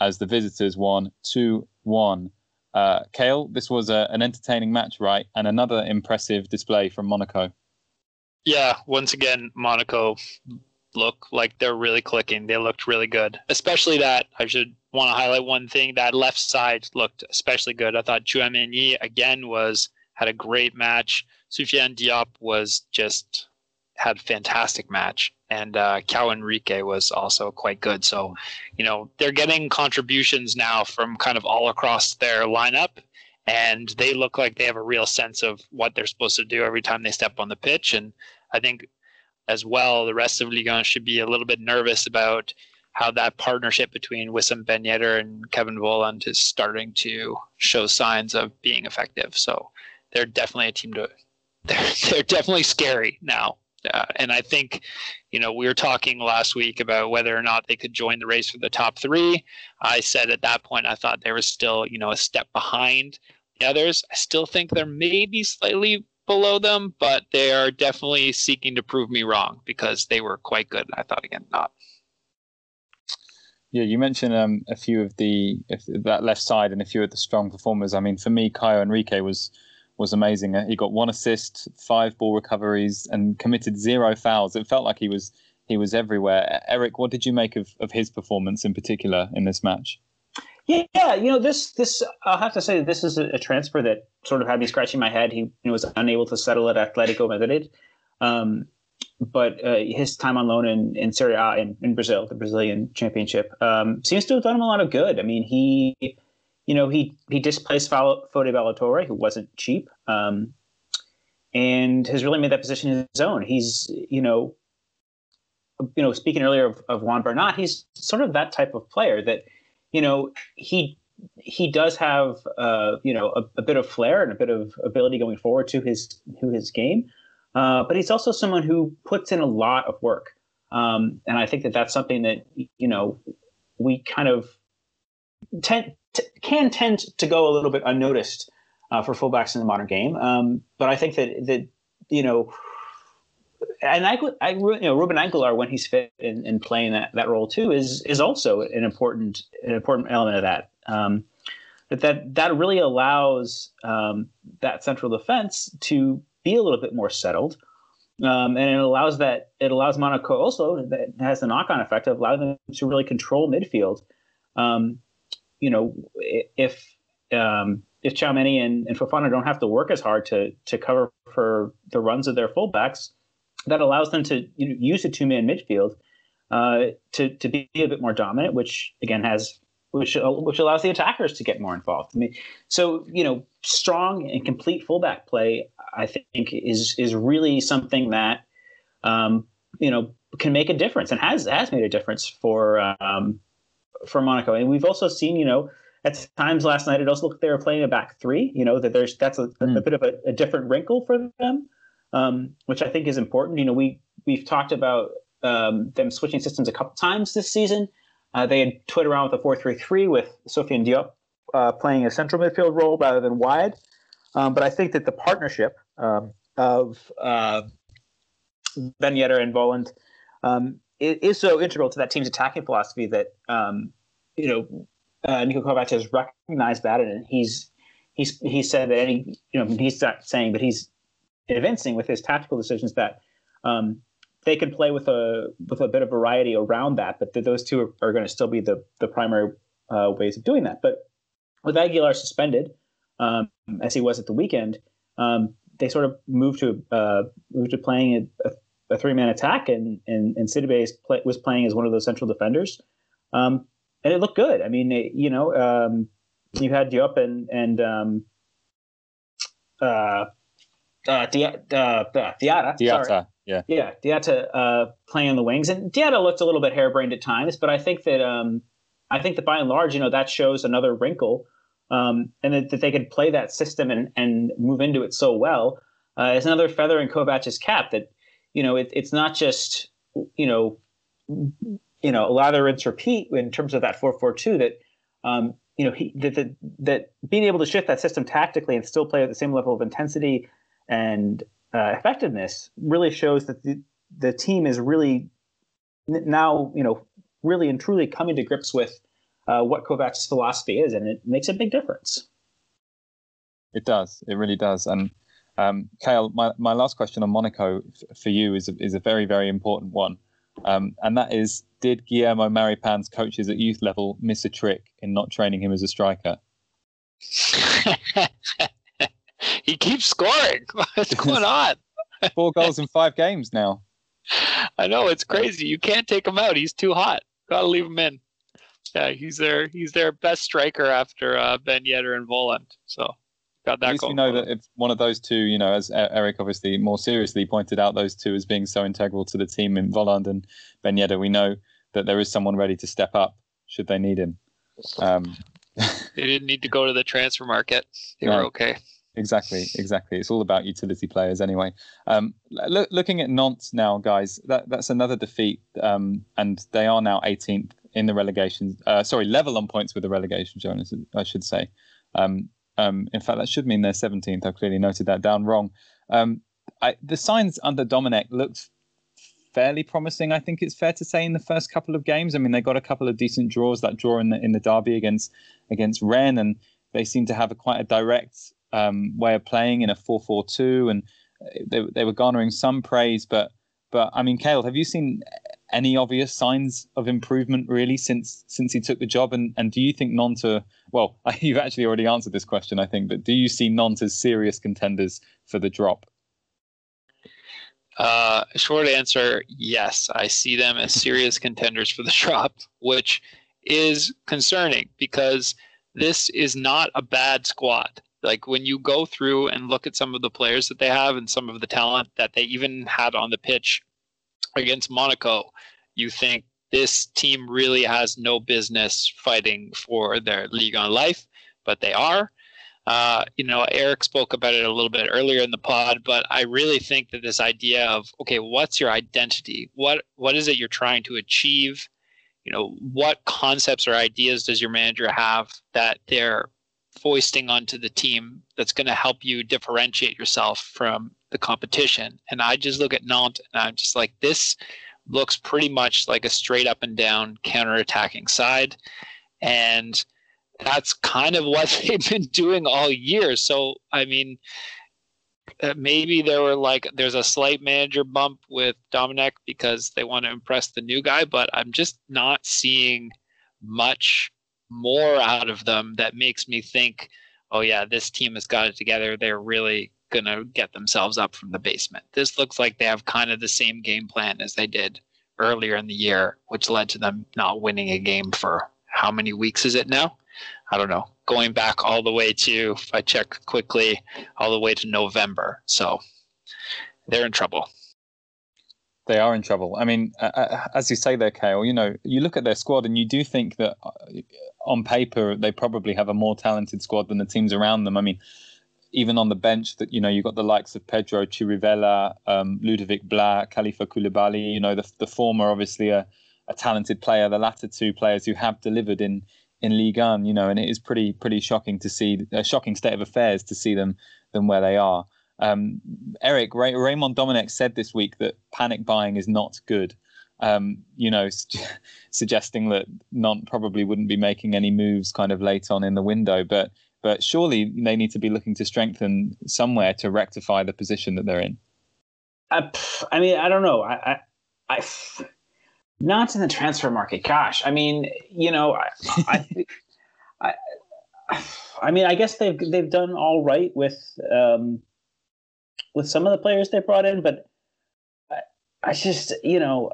as the visitors won 2 1. Uh, Kale, this was a, an entertaining match, right? And another impressive display from Monaco. Yeah, once again, Monaco look like they're really clicking. They looked really good, especially that I should want to highlight one thing that left side looked especially good. I thought Tchouameni again was had a great match. Sofiane Diop was just had a fantastic match and uh, Caio Henrique was also quite good. So, you know, they're getting contributions now from kind of all across their lineup, and they look like they have a real sense of what they're supposed to do every time they step on the pitch. And I think as well, the rest of Ligue 1 should be a little bit nervous about how that partnership between Wissam Ben Yedder and Kevin Volland is starting to show signs of being effective. So they're definitely a team to. They're they're definitely scary now. Uh, and I think, you know, we were talking last week about whether or not they could join the race for the top three. I said at that point I thought they were still, you know, a step behind the others. I still think they're maybe slightly below them, but they are definitely seeking to prove me wrong because they were quite good. I thought again not. Yeah, you mentioned um, a few of the that left side and a few of the strong performers. I mean, for me, Caio Henrique was was amazing. He got one assist, five ball recoveries, and committed zero fouls. It felt like he was he was everywhere. Eric, what did you make of, of his performance in particular in this match? Yeah, you know this this I'll have to say this is a, transfer that sort of had me scratching my head. He was unable to settle at Atletico Madrid, um, but uh, his time on loan in, in Serie A in, in Brazil, the Brazilian Championship, um, seems to have done him a lot of good. I mean, he you know, he he displaced Fode Ballo-Touré, who wasn't cheap. Um, and has really made that position his own. He's, you know, you know, speaking earlier of, of Juan Bernat, he's sort of that type of player that, you know, he he does have uh, you know a, a, bit of flair and a bit of ability going forward to his to his game, uh, but he's also someone who puts in a lot of work, um, and I think that that's something that you know we kind of tend t- can tend to go a little bit unnoticed uh, for fullbacks in the modern game. Um, but I think that that you know, and I, I you know, Ruben Aguilar when he's fit and, and playing that, that role too is is also an important an important element of that. Um, that that that really allows um, that central defense to be a little bit more settled. Um, and it allows that it allows Monaco also that has the knock-on effect of allowing them to really control midfield. Um, you know, if um, if Tchouameni and, and Fofana don't have to work as hard to to cover for the runs of their fullbacks, that allows them to you know, use a two man midfield uh, to to be a bit more dominant, which again has which which allows the attackers to get more involved. I mean, so you know, strong and complete fullback play, I think, is is really something that um, you know can make a difference and has has made a difference for um, for Monaco. And we've also seen, you know, at times last night it also looked like they were playing a back three. You know that there's that's a, mm. a bit of a, a, different wrinkle for them, um, which I think is important. You know, we we've talked about um, them switching systems a couple times this season. Uh, they had toyed around with a four-three-three with Sofiane Diop uh, playing a central midfield role rather than wide. Um, but I think that the partnership um, of uh, Ben Yedder and Volland um, is so integral to that team's attacking philosophy that um, you know uh, Niko Kovac has recognized that, and he's he's he said that any you know he's not saying, but he's evincing with his tactical decisions that um, they can play with a with a bit of variety around that, but those two are, are going to still be the the primary uh, ways of doing that. But with Aguilar suspended, um, as he was at the weekend, um, they sort of moved to uh, moved to playing a, a, a three man attack, and and and Sidibe play, was playing as one of those central defenders. Um, and it looked good. I mean, it, you know, um, you had Diop and and um, uh, uh, Dia, uh, uh Diatta, Diatta, yeah, yeah, Diatta uh, playing on the wings, and Diatta looked a little bit harebrained at times, but I think that um, I think that by and large, you know, that shows another wrinkle, um, and that, that they could play that system and and move into it so well. Uh, is another feather in Kovac's cap that you know it, it's not just you know you know, a lather, rinse, repeat in terms of that 442 that, um, you know, he, that, that, that being able to shift that system tactically and still play at the same level of intensity and uh, effectiveness really shows that the, the team is really now, you know, really and truly coming to grips with uh, what Kovac's philosophy is, and it makes a big difference. It does. It really does. And um, Kale, my, my last question on Monaco f- for you is a, is a very, very important one. Um, and that is Did Guillermo Maripan's coaches at youth level miss a trick in not training him as a striker? he keeps scoring. What's going on? Four goals in five games now. I know it's crazy. You can't take him out. He's too hot. Gotta leave him in. Yeah, he's their he's their best striker after uh, Ben Yedder and Volland. So got that. At least we know that if one of those two, you know, as Eric obviously more seriously pointed out, those two as being so integral to the team in Volland and Ben Yedder, we know that there is someone ready to step up should they need him. Um, they didn't need to go to the transfer market; they no, were okay. Exactly, exactly. It's all about utility players anyway. Um, lo- looking at Nantes now, guys, that, that's another defeat, um, and they are now 18th in the relegation. Uh, sorry, level on points with the relegation, Jonas, I should say. Um, um, in fact, that should mean they're 17th. I clearly noted that down wrong. Um, I, the signs under Domenech looked fairly promising. I think it's fair to say in the first couple of games. I mean, they got a couple of decent draws. That draw in the in the derby against against Rennes, and they seem to have a quite a direct um, way of playing in a 4-4-2, and they they were garnering some praise. But but I mean, Kale, have you seen any obvious signs of improvement really since since he took the job? And and do you think Nantes? Well, you've actually already answered this question, I think. But do you see Nantes as serious contenders for the drop? Uh, short answer: Yes, I see them as serious contenders for the drop, which is concerning because this is not a bad squad. Like when you go through and look at some of the players that they have and some of the talent that they even had on the pitch against Monaco, you think this team really has no business fighting for their Ligue 1 life, but they are. Uh, you know, Eric spoke about it a little bit earlier in the pod, but I really think that this idea of okay, what's your identity? What what is it you're trying to achieve? You know, what concepts or ideas does your manager have that they're foisting onto the team that's going to help you differentiate yourself from the competition? And I just look at Nantes and I'm just like, this looks pretty much like a straight up and down counter-attacking side, and that's kind of what they've been doing all year. So, I mean, uh, maybe there were like there's a slight manager bump with Domenech because they want to impress the new guy, but I'm just not seeing much more out of them that makes me think, oh yeah, this team has got it together. They're really gonna get themselves up from the basement. This looks like they have kind of the same game plan as they did earlier in the year, which led to them not winning a game for how many weeks is it now? I don't know, going back all the way to, if I check quickly, all the way to November. So they're in trouble. They are in trouble. I mean, as you say there, Kale, you know, you look at their squad and you do think that uh, on paper they probably have a more talented squad than the teams around them. I mean, even on the bench that you know you've got the likes of Pedro Chirivella, um, Ludovic Blas, Kalifa Coulibaly. You know the the former obviously a, a talented player. The latter two players who have delivered in in Ligue 1, you know, and it is pretty pretty shocking to see a shocking state of affairs to see them them where they are. Um, Eric Ray, Raymond Domenech said this week that panic buying is not good. Um, you know, suggesting that Nantes probably wouldn't be making any moves kind of late on in the window, but but surely they need to be looking to strengthen somewhere to rectify the position that they're in. I, I mean, I don't know. I, I, I not in the transfer market. Gosh, I mean, you know, I, I, I, I, mean, I guess they've they've done all right with um, with some of the players they brought in, but I, I just, you know,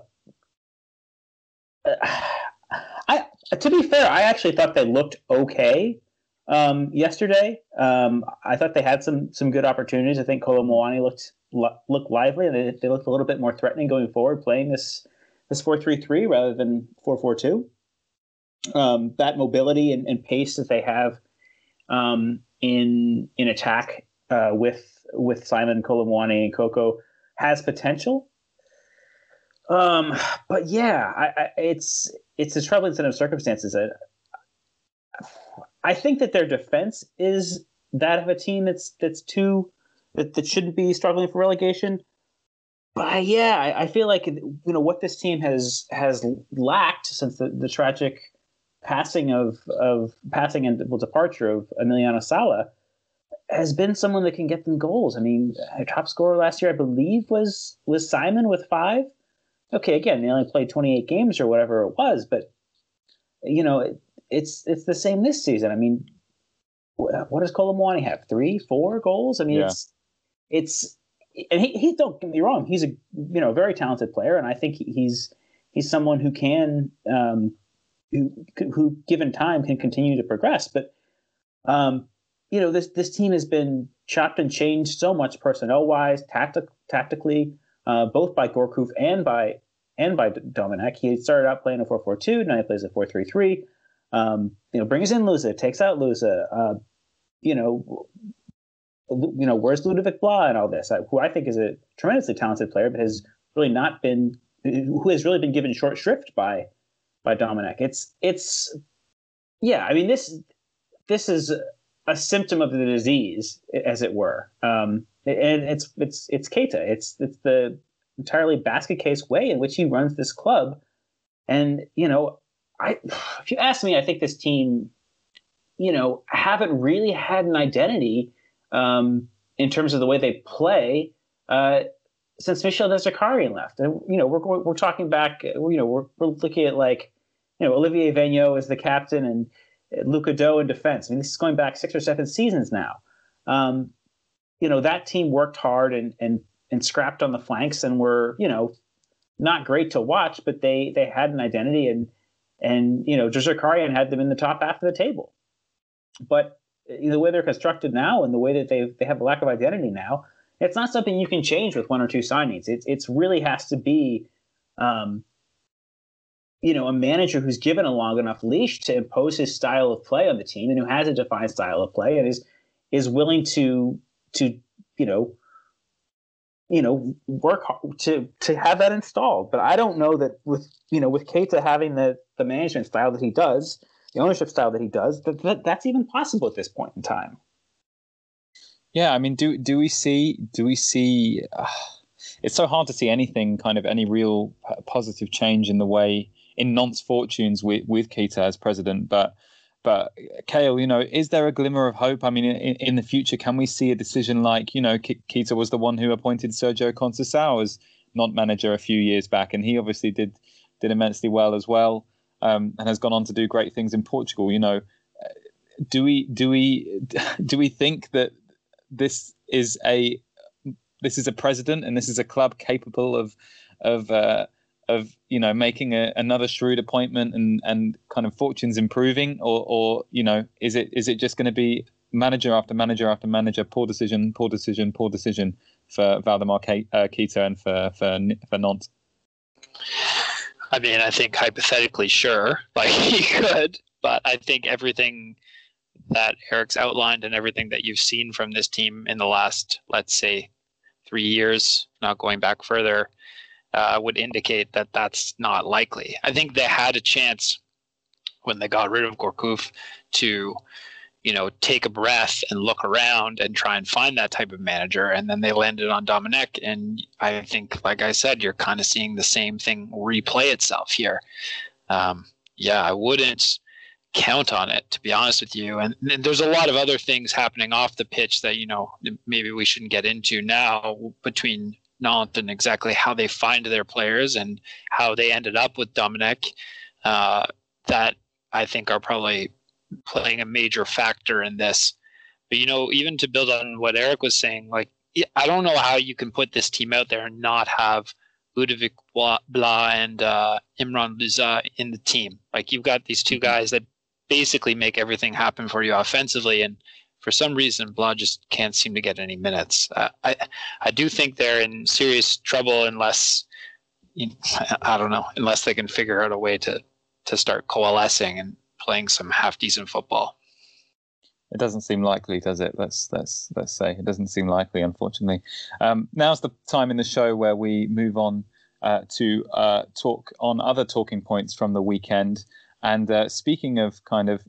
I to be fair, I actually thought they looked okay um, yesterday. Um, I thought they had some some good opportunities. I think Kolo Muani looked looked lively, and they, they looked a little bit more threatening going forward, playing this this four three three rather than four four two. Um, that mobility and, and, pace that they have um, in in attack uh, with with Simon Kolo Muani and Coco has potential. Um, but yeah, I, I, it's it's a troubling set of circumstances. I, I think that their defense is that of a team that's that's too that, that shouldn't be struggling for relegation. But yeah, I, I, feel like you know what this team has has lacked since the, the tragic passing of of passing and well, departure of Emiliano Sala has been someone that can get them goals. I mean, top scorer last year, I believe, was was Simon with five. Okay, again, they only played 28 games or whatever it was, but you know, it's it's the same this season. I mean, what does Kolo Muani have? Three, four goals? I mean, yeah. it's it's and he, he don't get me wrong. He's a you know very talented player, and I think he's he's someone who can um, who who given time can continue to progress. But um, you know this this team has been chopped and changed so much personnel wise, tactic tactically, uh, both by Gourcuff and by and by Domenech. He started out playing a 4-4-2, now he plays a 4-3-3. Um, you know, brings in Louza, takes out Louza. Uh, you know, you know, where's Ludovic Blas and all this? Who I think is a tremendously talented player, but has really not been, who has really been given short shrift by by Domenech. It's it's, yeah. I mean this this is a symptom of the disease, as it were. Um, and it's it's it's Kita. It's it's the entirely basket case way in which he runs this club. And you know, I, if you ask me, I think this team, you know, haven't really had an identity um, in terms of the way they play uh, since Michel Der Zakarian left. And you know, we're we're talking back. You know, we're, we're looking at like, you know, Olivier Veigneau as the captain and Luca Do in defense. I mean, this is going back six or seven seasons now. Um, you know, that team worked hard and and and scrapped on the flanks and were you know not great to watch, but they they had an identity and and you know, Der Zakarian had them in the top half of the table. But the way they're constructed now and the way that they they have a lack of identity now, it's not something you can change with one or two signings. It it's really has to be, um, you know, a manager who's given a long enough leash to impose his style of play on the team and who has a defined style of play and is is willing to to you know you know work hard to to have that installed but i don't know that with you know with kita having the the management style that he does the ownership style that he does that, that that's even possible at this point in time yeah i mean do do we see do we see uh, it's so hard to see anything kind of any real positive change in the way in Nantes' fortunes with with Kita as president but but Kale, you know, is there a glimmer of hope? I mean, in, in the future, can we see a decision like, you know, Kita was the one who appointed Sergio Conceição as Nantes manager a few years back, and he obviously did did immensely well as well, um, and has gone on to do great things in Portugal. You know, do we do we do we think that this is a this is a president and this is a club capable of of uh, of you know making a, another shrewd appointment and and kind of fortunes improving, or or you know is it is it just going to be manager after manager after manager, poor decision, poor decision, poor decision for Valdemar Ke- uh, and for for for Nantes? I mean, I think hypothetically, sure, like he could, but I think everything that Eric's outlined and everything that you've seen from this team in the last, let's say, three years, not going back further, uh, would indicate that that's not likely. I think they had a chance when they got rid of Gourcuff to, you know, take a breath and look around and try and find that type of manager. And then they landed on Domenech. And I think, like I said, you're kind of seeing the same thing replay itself here. Um, yeah, I wouldn't count on it to be honest with you and, and, there's a lot of other things happening off the pitch that you know maybe we shouldn't get into now between Nantes and exactly how they find their players and how they ended up with Domenech, uh, that I think are probably playing a major factor in this. But you know, even to build on what Eric was saying, like I don't know how you can put this team out there and not have Ludovic Blas and uh, Imran Louza in the team. Like you've got these two mm-hmm. guys that basically make everything happen for you offensively, and for some reason, Blas just can't seem to get any minutes. Uh, I I do think they're in serious trouble unless you know, I don't know unless they can figure out a way to to start coalescing and playing some half decent football. It doesn't seem likely, does it? Let's let's let's say it doesn't seem likely, unfortunately. Um, now's the time in the show where we move on uh, to uh, talk on other talking points from the weekend. And uh, speaking of kind of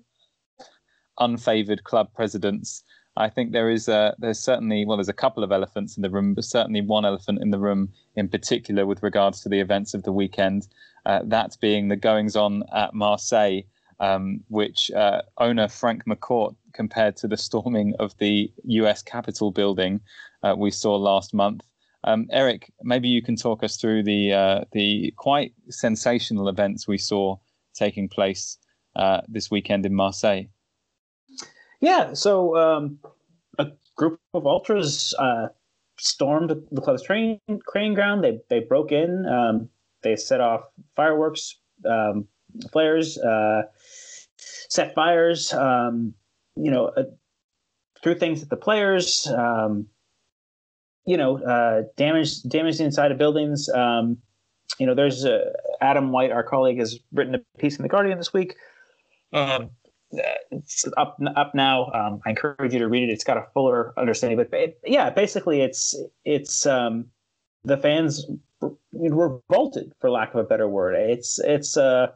unfavored club presidents. I think there is a, there's certainly well there's a couple of elephants in the room, but certainly one elephant in the room in particular with regards to the events of the weekend. Uh, that being the goings on at Marseille, um, which uh, owner Frank McCourt compared to the storming of the U.S. Capitol building uh, we saw last month. Um, Eric, maybe you can talk us through the uh, the quite sensational events we saw taking place uh, this weekend in Marseille. Yeah, so um, a group of ultras uh, stormed the club's train crane ground. They they broke in. Um, they set off fireworks, um, flares, uh, set fires. Um, you know, uh, threw things at the players. Um, you know, uh, damaged damaged the inside of buildings. Um, you know, there's uh, Adam White, our colleague, has written a piece in the Guardian this week. Um, it's up up now. Um, I encourage you to read it. It's got a fuller understanding. But it, yeah, basically, it's it's um, the fans revolted, for lack of a better word. It's it's uh,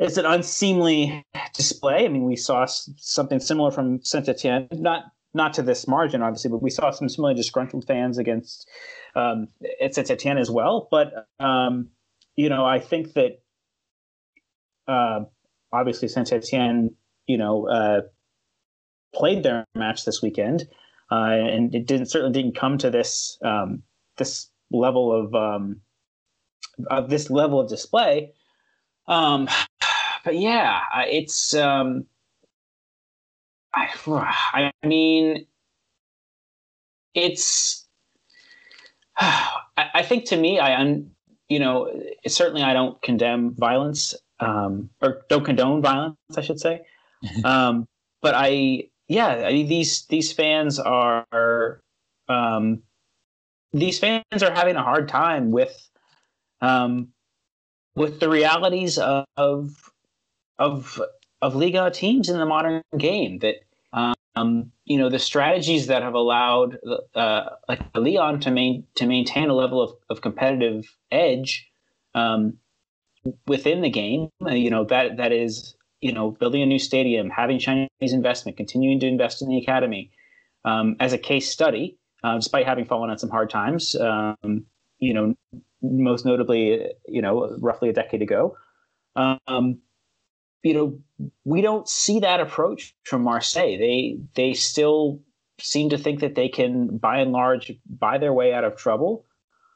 it's an unseemly display. I mean, we saw something similar from Saint Etienne, not not to this margin, obviously, but we saw some similarly disgruntled fans against um, Saint Etienne as well. But um, you know, I think that. Uh, obviously Saint Etienne you know, uh, played their match this weekend, uh, and it didn't certainly didn't come to this um, this level of um, of this level of display. Um, but yeah, it's um, I, I mean, it's I, I think to me, I un, you know, certainly I don't condemn violence um, or don't condone violence, I should say. um, but I, yeah, I mean, these these fans are um, these fans are having a hard time with um, with the realities of of of of Liga teams in the modern game. That um, you know the strategies that have allowed uh, like Lyon to main to maintain a level of, of competitive edge um, within the game. Uh, you know that that is you know building a new stadium, having Chinese investment, continuing to invest in the academy um, as a case study, uh, despite having fallen on some hard times. Um, you know, most notably, you know, roughly a decade ago. Um, you know, we don't see that approach from Marseille. They they still seem to think that they can, by and large, buy their way out of trouble.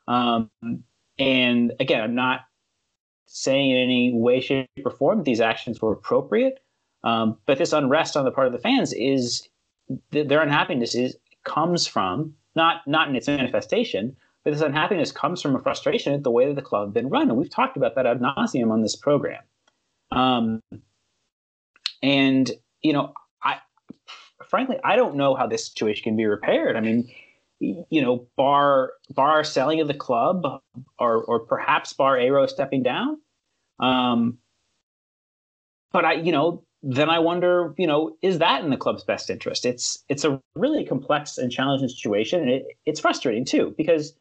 Um, and again, I'm not saying in any way, shape, or form that these actions were appropriate. Um, but this unrest on the part of the fans is their unhappiness is comes from not not in its manifestation, but this unhappiness comes from a frustration at the way that the club has been run, and we've talked about that ad nauseum on this program. Um, and you know, I frankly I don't know how this situation can be repaired. I mean, you know, bar bar selling of the club, or or perhaps bar Eyraud stepping down. Um, but I, you know, then I wonder, you know, is that in the club's best interest? It's it's a really complex and challenging situation, and it, it's frustrating too because,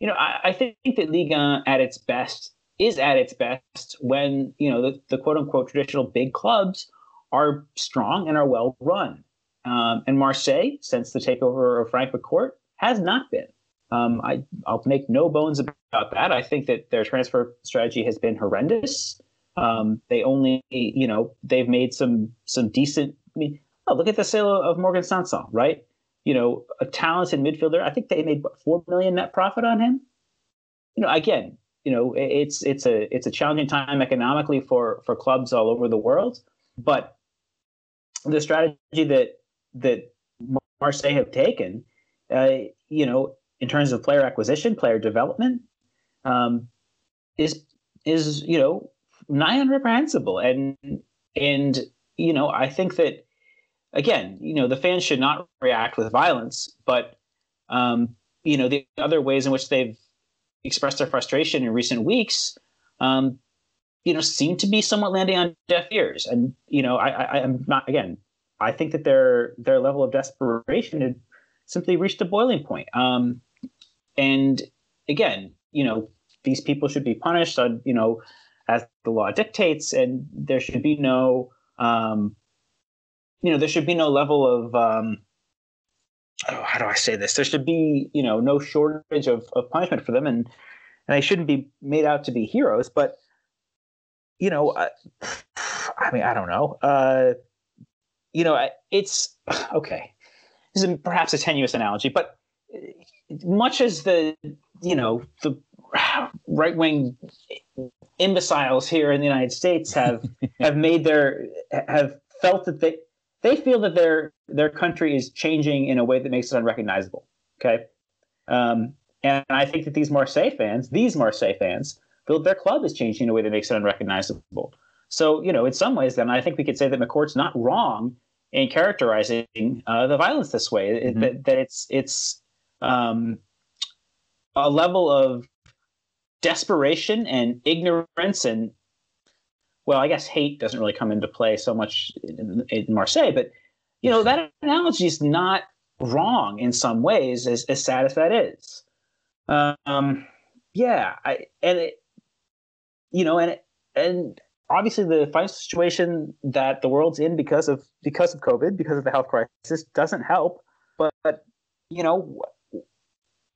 you know, I, I think that Liga at its best is at its best when you know the, the quote unquote traditional big clubs are strong and are well run. Um, and Marseille, since the takeover of Frank McCourt, has not been. Um, I, will make no bones about that. I think that their transfer strategy has been horrendous. Um, they only, you know, they've made some some decent. I mean, oh, look at the sale of Morgan Sanson, right? You know, a talented midfielder. I think they made what, four million net profit on him. You know, again, you know, it's it's a it's a challenging time economically for for clubs all over the world. But the strategy that that Marseille have taken, uh, you know, in terms of player acquisition, player development, um, is is you know nigh unreprehensible. And and you know, I think that again, you know, the fans should not react with violence, but um, you know, the other ways in which they've expressed their frustration in recent weeks, um, you know, seem to be somewhat landing on deaf ears. And you know, I, I, I'm not again. I think that their their level of desperation had simply reached a boiling point. Um, and again, you know, these people should be punished on, you know, as the law dictates, and there should be no, um, you know, there should be no level of, um, oh, how do I say this? There should be, you know, no shortage of, of punishment for them, and and they shouldn't be made out to be heroes. But, you know, I, I mean, I don't know. Uh, you know, it's okay. This is perhaps a tenuous analogy, but much as the you know the right wing imbeciles here in the United States have have made their have felt that they they feel that their their country is changing in a way that makes it unrecognizable. Okay, um, and I think that these Marseille fans, these Marseille fans, feel that their club is changing in a way that makes it unrecognizable. So you know, in some ways, then I think we could say that McCourt's not wrong in characterizing uh, the violence this way. Mm-hmm. That, that it's it's um, a level of desperation and ignorance and well, I guess hate doesn't really come into play so much in, in Marseille, but you know that analogy is not wrong in some ways, as, as sad as that is. Um, yeah, I and it, you know, and and obviously the financial situation that the world's in because of because of COVID, because of the health crisis, doesn't help. But, but you know,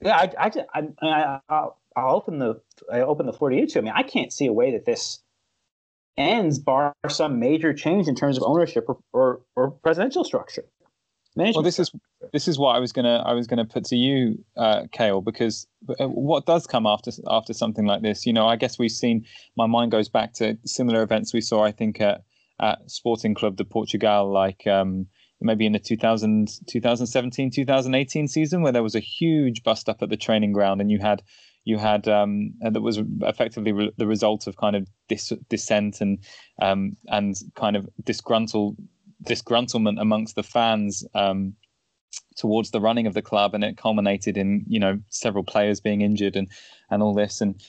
yeah, I, I, I, I I'll, I'll open the I open the floor to you two. I mean, I can't see a way that this ends bar some major change in terms of ownership or or, or presidential structure. Management well, this is this is what I was gonna I was gonna put to you, uh, Kale, because uh, what does come after after something like this? You know, I guess we've seen. My mind goes back to similar events we saw. I think at at Sporting Club de Portugal, like um, maybe in the 2000, 2017 2018 season, where there was a huge bust up at the training ground, and you had you had um, that was effectively re- the result of kind of dis- dissent and um, and kind of disgruntled disgruntlement amongst the fans um, towards the running of the club, and it culminated in you know several players being injured and and all this. And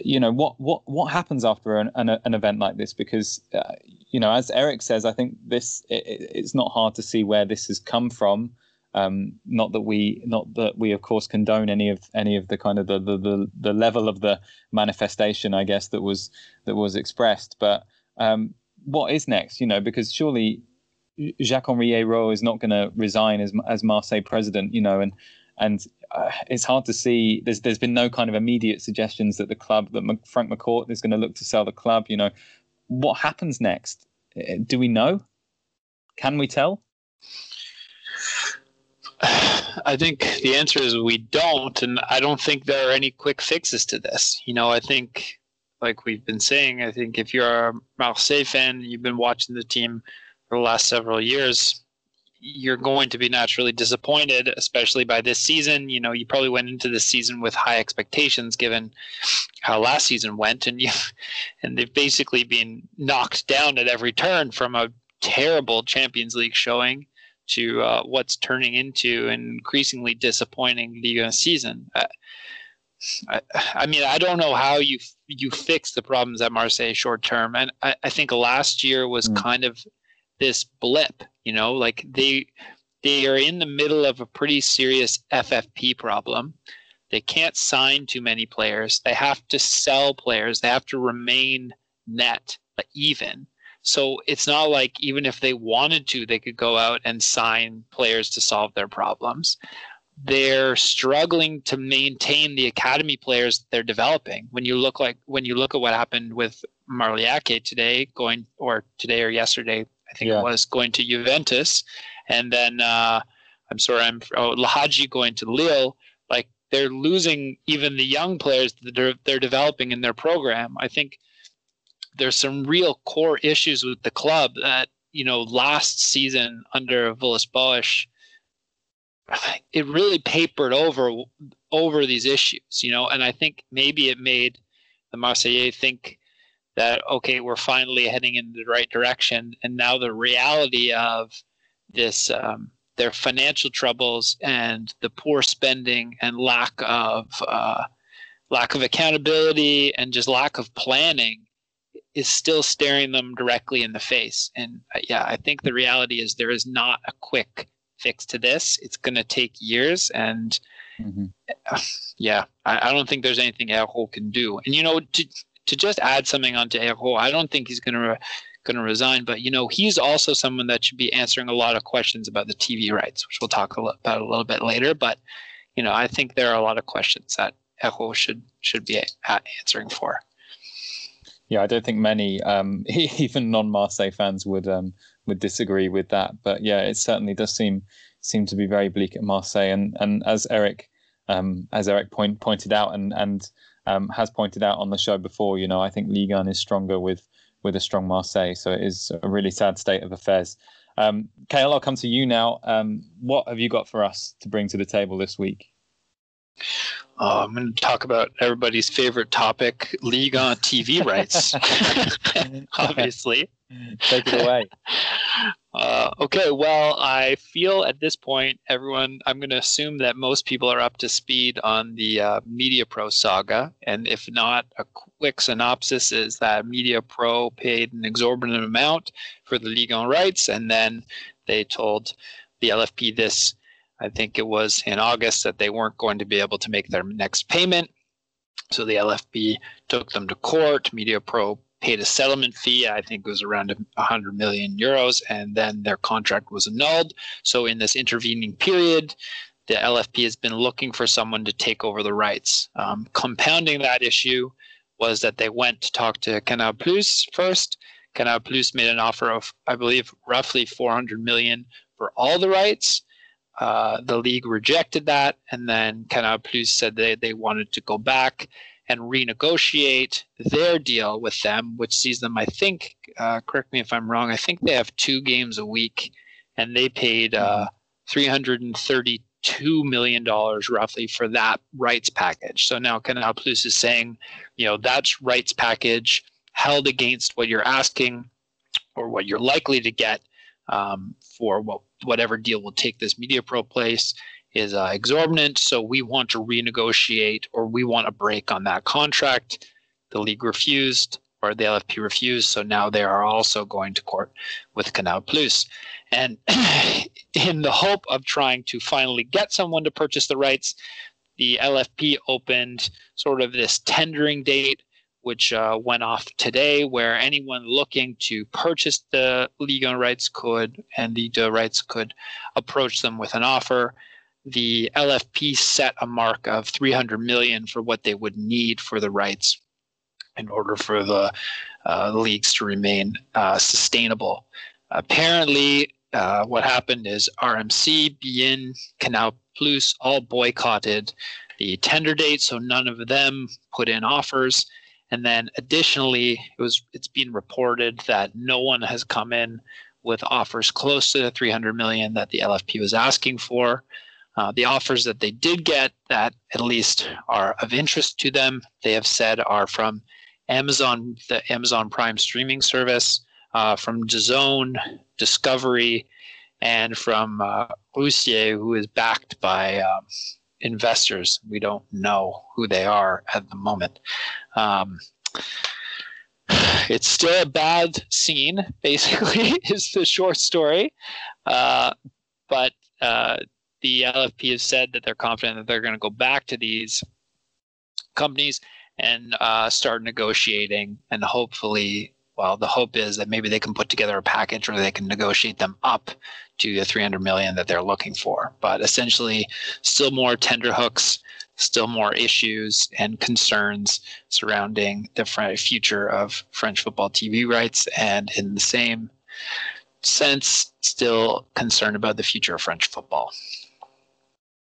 you know what what what happens after an, an, an event like this? Because uh, you know, as Eric says, I think this it, it's not hard to see where this has come from. Um, not that we not that we of course condone any of any of the kind of the, the the the level of the manifestation, I guess that was that was expressed, but. Um, what is next? You know, because surely Jacques Henri Eyraud is not going to resign as as Marseille president, you know, and and uh, it's hard to see. There's there's been no kind of immediate suggestions that the club that Frank McCourt is going to look to sell the club. You know, what happens next? Uh, do we know? Can we tell? I think the answer is we don't, and I don't think there are any quick fixes to this. You know, I think, like we've been saying, I think if you're a Marseille fan, you've been watching the team for the last several years, you're going to be naturally disappointed, especially by this season. You know, you probably went into this season with high expectations given how last season went, and you and they've basically been knocked down at every turn from a terrible Champions League showing to uh, what's turning into an increasingly disappointing Liga season. I, I, mean, I don't know how you you fix the problems at Marseille short term, and I, I think last year was mm. kind of this blip. You know, like they they are in the middle of a pretty serious FFP problem. They can't sign too many players. They have to sell players. They have to remain net even. So it's not like even if they wanted to, they could go out and sign players to solve their problems. They're struggling to maintain the academy players they're developing. When you look like when you look at what happened with Marley Aké today, going or today or yesterday, I think yeah. it was going to Juventus, and then uh, I'm sorry, I'm oh, Lahaji going to Lille. Like they're losing even the young players that they're, they're developing in their program. I think there's some real core issues with the club that you know last season under Villas-Boas, it really papered over over these issues, you know, and I think maybe it made the Marseillais think that okay we're finally heading in the right direction. And now the reality of this um, their financial troubles and the poor spending and lack of uh, lack of accountability and just lack of planning is still staring them directly in the face and uh, yeah i think the reality is there is not a quick fix to this it's going to take years and mm-hmm. uh, yeah I, I, don't think there's anything Eyraud can do and you know to, to just add something onto Eyraud, I don't think he's going to going to resign, but you know he's also someone that should be answering a lot of questions about the TV rights, which we'll talk about a little bit later. But you know, I think there are a lot of questions that echo should should be answering for. Yeah, I don't think many, um, even non-Marseille fans, would um, would disagree with that. But yeah, it certainly does seem seem to be very bleak at Marseille, and and as Eric um, as Eric point, pointed out, and and um, has pointed out on the show before, you know, I think Ligue 1 is stronger with with a strong Marseille. So it is a really sad state of affairs. Um, KL, I'll come to you now. Um, what have you got for us to bring to the table this week? Uh, I'm going to talk about everybody's favorite topic, Ligue 1 TV rights. Obviously. Take it away. Uh, okay, well, I feel at this point, everyone, I'm going to assume that most people are up to speed on the uh, Media Pro saga. And if not, a quick synopsis is that Media Pro paid an exorbitant amount for the Ligue 1 rights, and then they told the LFP this, I think it was in August, that they weren't going to be able to make their next payment. So the LFP took them to court. Media Pro paid a settlement fee. I think it was around 100 million euros, and then their contract was annulled. So in this intervening period, the LFP has been looking for someone to take over the rights. Um, compounding that issue was that they went to talk to Canal Plus first. Canal Plus made an offer of, I believe, roughly 400 million for all the rights. Uh, the league rejected that, and then Canal Plus said they, they wanted to go back and renegotiate their deal with them, which sees them, I think, uh, correct me if I'm wrong, I think they have two games a week, and they paid uh, $332 million roughly for that rights package. So now Canal Plus is saying, you know, that's rights package held against what you're asking or what you're likely to get. Um, for what whatever deal will take this Media Pro place is uh, exorbitant. So we want to renegotiate or we want a break on that contract. The league refused or the LFP refused. So now they are also going to court with Canal Plus. And in the hope of trying to finally get someone to purchase the rights, the LFP opened sort of this tendering date, which uh, went off today, where anyone looking to purchase the on rights could, and the rights could approach them with an offer. The LFP set a mark of 300 million for what they would need for the rights in order for the uh, leagues to remain uh, sustainable. Apparently, uh, what happened is RMC, beIN, Canal Plus all boycotted the tender date, so none of them put in offers. And then additionally, it was it's been reported that no one has come in with offers close to the 300 million that the LFP was asking for. Uh, the offers that they did get that at least are of interest to them, they have said are from Amazon, the Amazon Prime streaming service, uh, from DAZN, Discovery, and from uh, Rousier, who is backed by um, investors. We don't know who they are at the moment. Um, it's still a bad scene, basically, is the short story. Uh, but uh, the LFP has said that they're confident that they're going to go back to these companies and uh, start negotiating and hopefully well the hope is that maybe they can put together a package where they can negotiate them up to the 300 million that they're looking for but essentially still more tender hooks still more issues and concerns surrounding the future of french football tv rights and in the same sense still concerned about the future of french football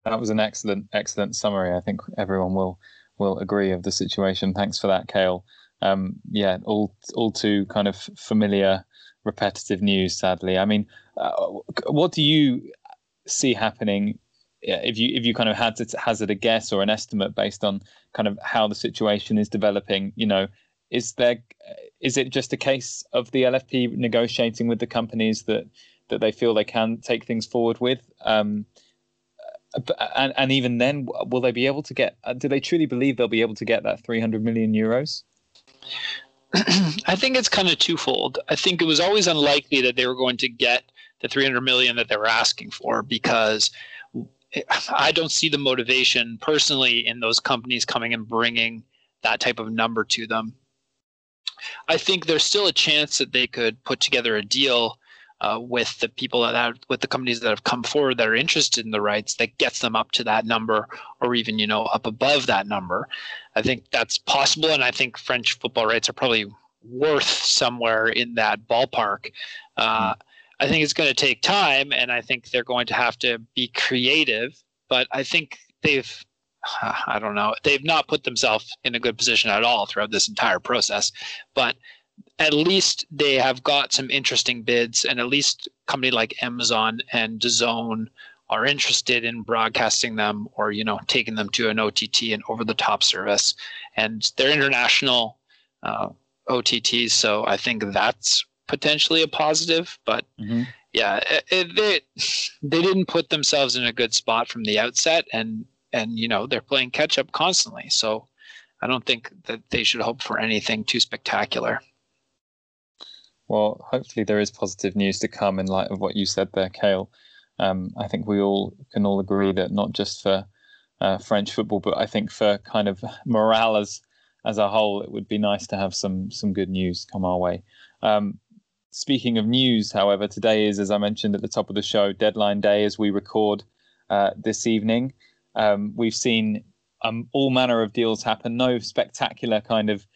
that was an excellent excellent summary i think everyone will will agree of the situation. Thanks for that, Kale. Um, yeah, all all too kind of familiar, repetitive news. Sadly, I mean, uh, what do you see happening if you if you kind of had to hazard a guess or an estimate based on kind of how the situation is developing? You know, is there is it just a case of the LFP negotiating with the companies that that they feel they can take things forward with? Um, and and even then, will they be able to get? Uh, do they truly believe they'll be able to get that 300 million euros? I think it's kind of twofold. I think it was always unlikely that they were going to get the 300 million that they were asking for because I don't see the motivation personally in those companies coming and bringing that type of number to them. I think there's still a chance that they could put together a deal uh, with the people that have, with the companies that have come forward that are interested in the rights that gets them up to that number or even you know up above that number i think that's possible and i think french football rights are probably worth somewhere in that ballpark uh, mm. i think it's going to take time and i think they're going to have to be creative but i think they've I don't know. They've not put themselves in a good position at all throughout this entire process. But at least they have got some interesting bids, and at least company like Amazon and DAZN are interested in broadcasting them or you know taking them to an OTT and over the top service, and they're international uh, OTTs, so I think that's potentially a positive. But mm-hmm. yeah, it, it, they they didn't put themselves in a good spot from the outset, and and you know they're playing catch up constantly, so. I don't think that they should hope for anything too spectacular. Well, hopefully there is positive news to come in light of what you said there, Kale. Um, I think we all can all agree that not just for uh, French football, but I think for kind of morale as as a whole, it would be nice to have some some good news come our way. Um, speaking of news, however, today is, as I mentioned at the top of the show, deadline day as we record uh, this evening. Um, we've seen um, all manner of deals happen. No spectacular kind of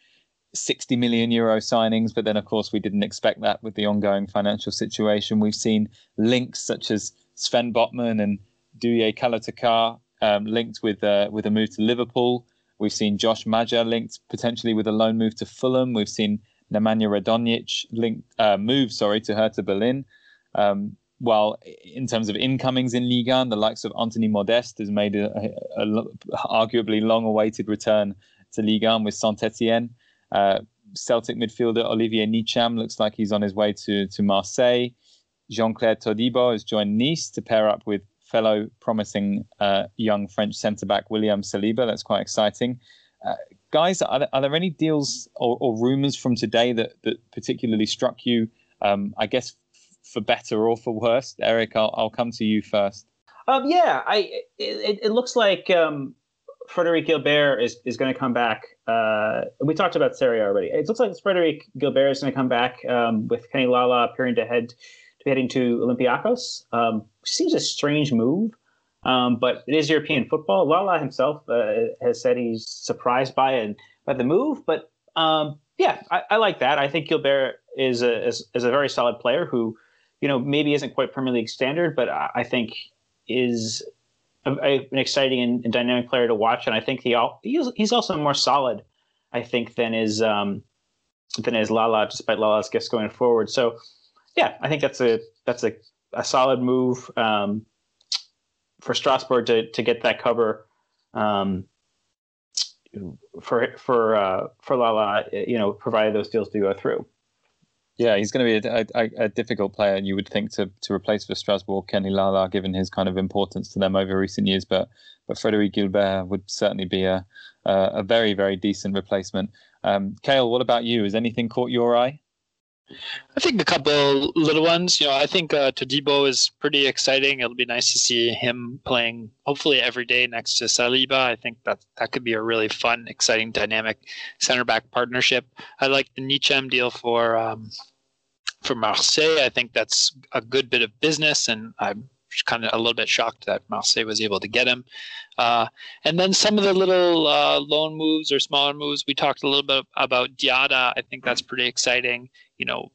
60 million euro signings, but then of course we didn't expect that with the ongoing financial situation. We've seen links such as Sven Botman and Douye Kalatakar um, linked with uh, with a move to Liverpool. We've seen Josh Maja linked potentially with a loan move to Fulham. We've seen Nemanja Radonjic linked uh, move sorry to Hertha Berlin. Um, while in terms of incomings in Liga, the likes of Anthony Modeste has made a, a, a arguably long-awaited return to Liga with Saint Etienne. Uh, Celtic midfielder Olivier Ntcham looks like he's on his way to to Marseille. Jean-Clair Todibo has joined Nice to pair up with fellow promising uh, young French centre back William Saliba. That's quite exciting. Uh, guys, are there, are there, any deals or, or rumours from today that, that particularly struck you? Um, I guess for better or for worse. Eric, I'll, I'll come to you first. Um, yeah, I it, it looks like um, Frederic Guilbert is, is going to come back. Uh, we talked about Serie already. It looks like Frederic Guilbert is going to come back um, with Kenny Lala appearing to head to heading to Olympiacos. Um, seems a strange move, um, but it is European football. Lala himself uh, has said he's surprised by it by the move, but um, yeah, I, I, like that. I think Guilbert is a is, is, a very solid player who, you know, maybe isn't quite Premier League standard, but I, I think is a, a, an exciting and, and, dynamic player to watch. And I think he he's, he's also more solid, I think, than is um, than is Lala, despite Lala's gifts going forward. So, yeah, I think that's a that's a, a solid move um, for Strasbourg to to get that cover. Um, for for uh, for Lala, you know, provided those deals do go through. Yeah, he's going to be a, a, a, difficult player, and you would think to to replace for Strasbourg Kenny Lala, given his kind of importance to them over recent years. But but Frederic Guilbert would certainly be a a, a very very decent replacement. Um, Kale, what about you? Has anything caught your eye? I think a couple little ones. You know, I think uh, Todibo is pretty exciting. It'll be nice to see him playing hopefully every day next to Saliba. I think that that could be a really fun, exciting, dynamic center back partnership. I like the Ntcham deal for um, for Marseille. I think that's a good bit of business, and I'm kind of a little bit shocked that Marseille was able to get him. Uh, and then some of the little uh, loan moves or smaller moves. We talked a little bit about Diatta. I think that's pretty exciting. You know,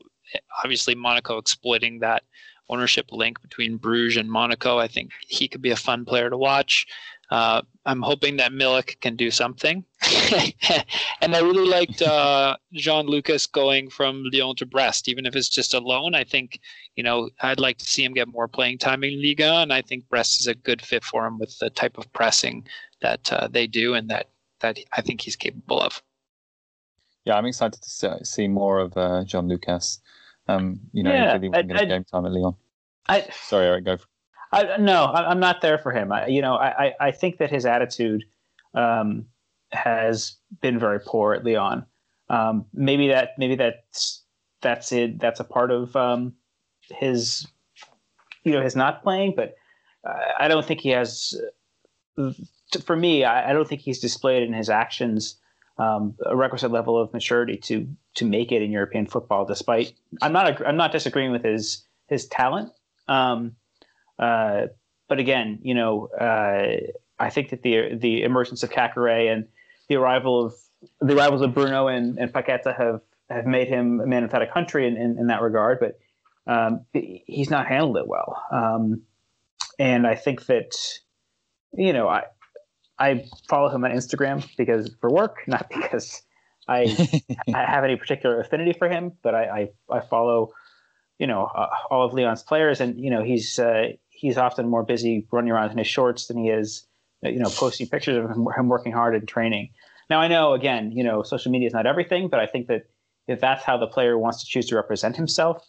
obviously Monaco exploiting that ownership link between Bruges and Monaco. I think he could be a fun player to watch. Uh, I'm hoping that Milik can do something. and I really liked uh, Jean Lucas going from Lyon to Brest, even if it's just a loan. I think, you know, I'd like to see him get more playing time in Liga, and I think Brest is a good fit for him with the type of pressing that uh, they do and that, that I think he's capable of. Yeah, I'm excited to see more of uh, Jean Lucas. Um, you know, yeah, really want to get game time at Lyon. I, Sorry, Eric, go. For- I, no, I'm not there for him. I, you know, I, I think that his attitude um, has been very poor at Lyon. Um, maybe that maybe that's that's it. That's a part of um, his, you know, his not playing. But uh, I don't think he has. For me, I, I, don't think he's displayed in his actions um, a requisite level of maturity to to make it in European football. Despite I'm not I'm not disagreeing with his his talent. Um, uh, but again, you know, uh, I think that the the emergence of Caqueret and the arrival of the arrivals of Bruno and, and Paqueta have have made him a man without a country in, in, in that regard. But um, he's not handled it well. Um, and I think that you know I I follow him on Instagram because for work, not because I I have any particular affinity for him. But I I, I follow you know uh, all of Lyon's players, and you know he's uh, he's often more busy running around in his shorts than he is, you know, posting pictures of him, him working hard in training. Now I know, again, you know, social media is not everything, but I think that if that's how the player wants to choose to represent himself,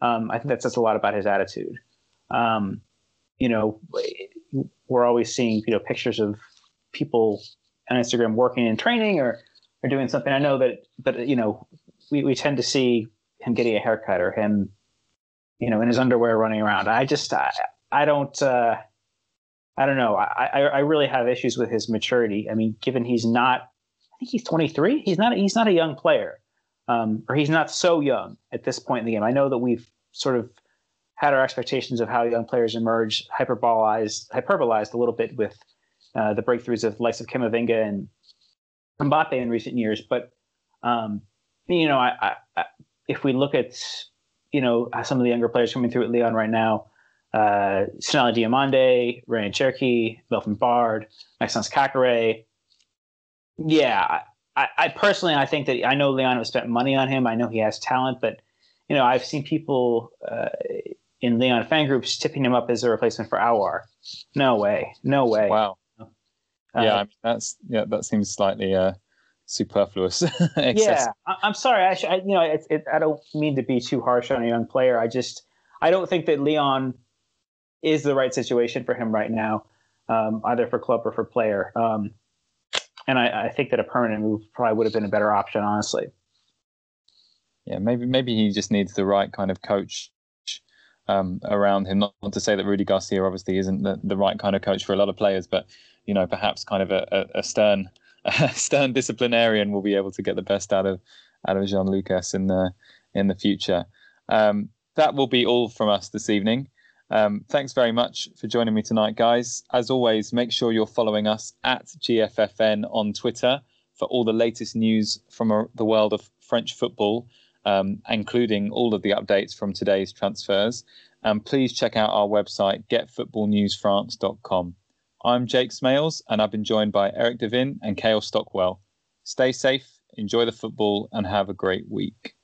um, I think that says a lot about his attitude. Um, you know, we're always seeing you know pictures of people on Instagram working in training or or doing something. I know that, but you know, we, we tend to see him getting a haircut or him, you know, in his underwear running around. I just I, I don't. Uh, I don't know. I, I, I really have issues with his maturity. I mean, given he's not, I think he's 23. He's not. He's not a young player, um, or he's not so young at this point in the game. I know that we've sort of had our expectations of how young players emerge hyperbolized, hyperbolized a little bit with uh, the breakthroughs of the likes of Camavinga and Mbappe in recent years. But um, you know, I, I, if we look at you know some of the younger players coming through at Lyon right now, uh, Sinaly Diomande, Rayan Cherki, Melvin Bard, Maxence Caqueret. Yeah, I, I, personally, I think that I know Lyon has spent money on him. I know he has talent, but you know, I've seen people uh, in Lyon fan groups tipping him up as a replacement for Aouar. No way, no way. Wow. Uh, yeah, I mean, that's yeah, that seems slightly uh, superfluous. yeah, I, am sorry. I, I, you know, it, it, I don't mean to be too harsh on a young player. I just I don't think that Lyon is the right situation for him right now, um, either for club or for player. Um, and I, I, think that a permanent move probably would have been a better option, honestly. Yeah, maybe maybe he just needs the right kind of coach um, around him. Not, to say that Rudy Garcia obviously isn't the, the right kind of coach for a lot of players, but you know perhaps kind of a, a, a stern a stern disciplinarian will be able to get the best out of out of Jean Lucas in the in the future. Um, that will be all from us this evening. Um, thanks very much for joining me tonight, guys. As always, make sure you're following us at GFFN on Twitter for all the latest news from the world of French football, um, including all of the updates from today's transfers. And please check out our website, getfootballnewsfrance.com. I'm Jake Smales, and I've been joined by Eric Devin and Kale Stockwell. Stay safe, enjoy the football, and have a great week.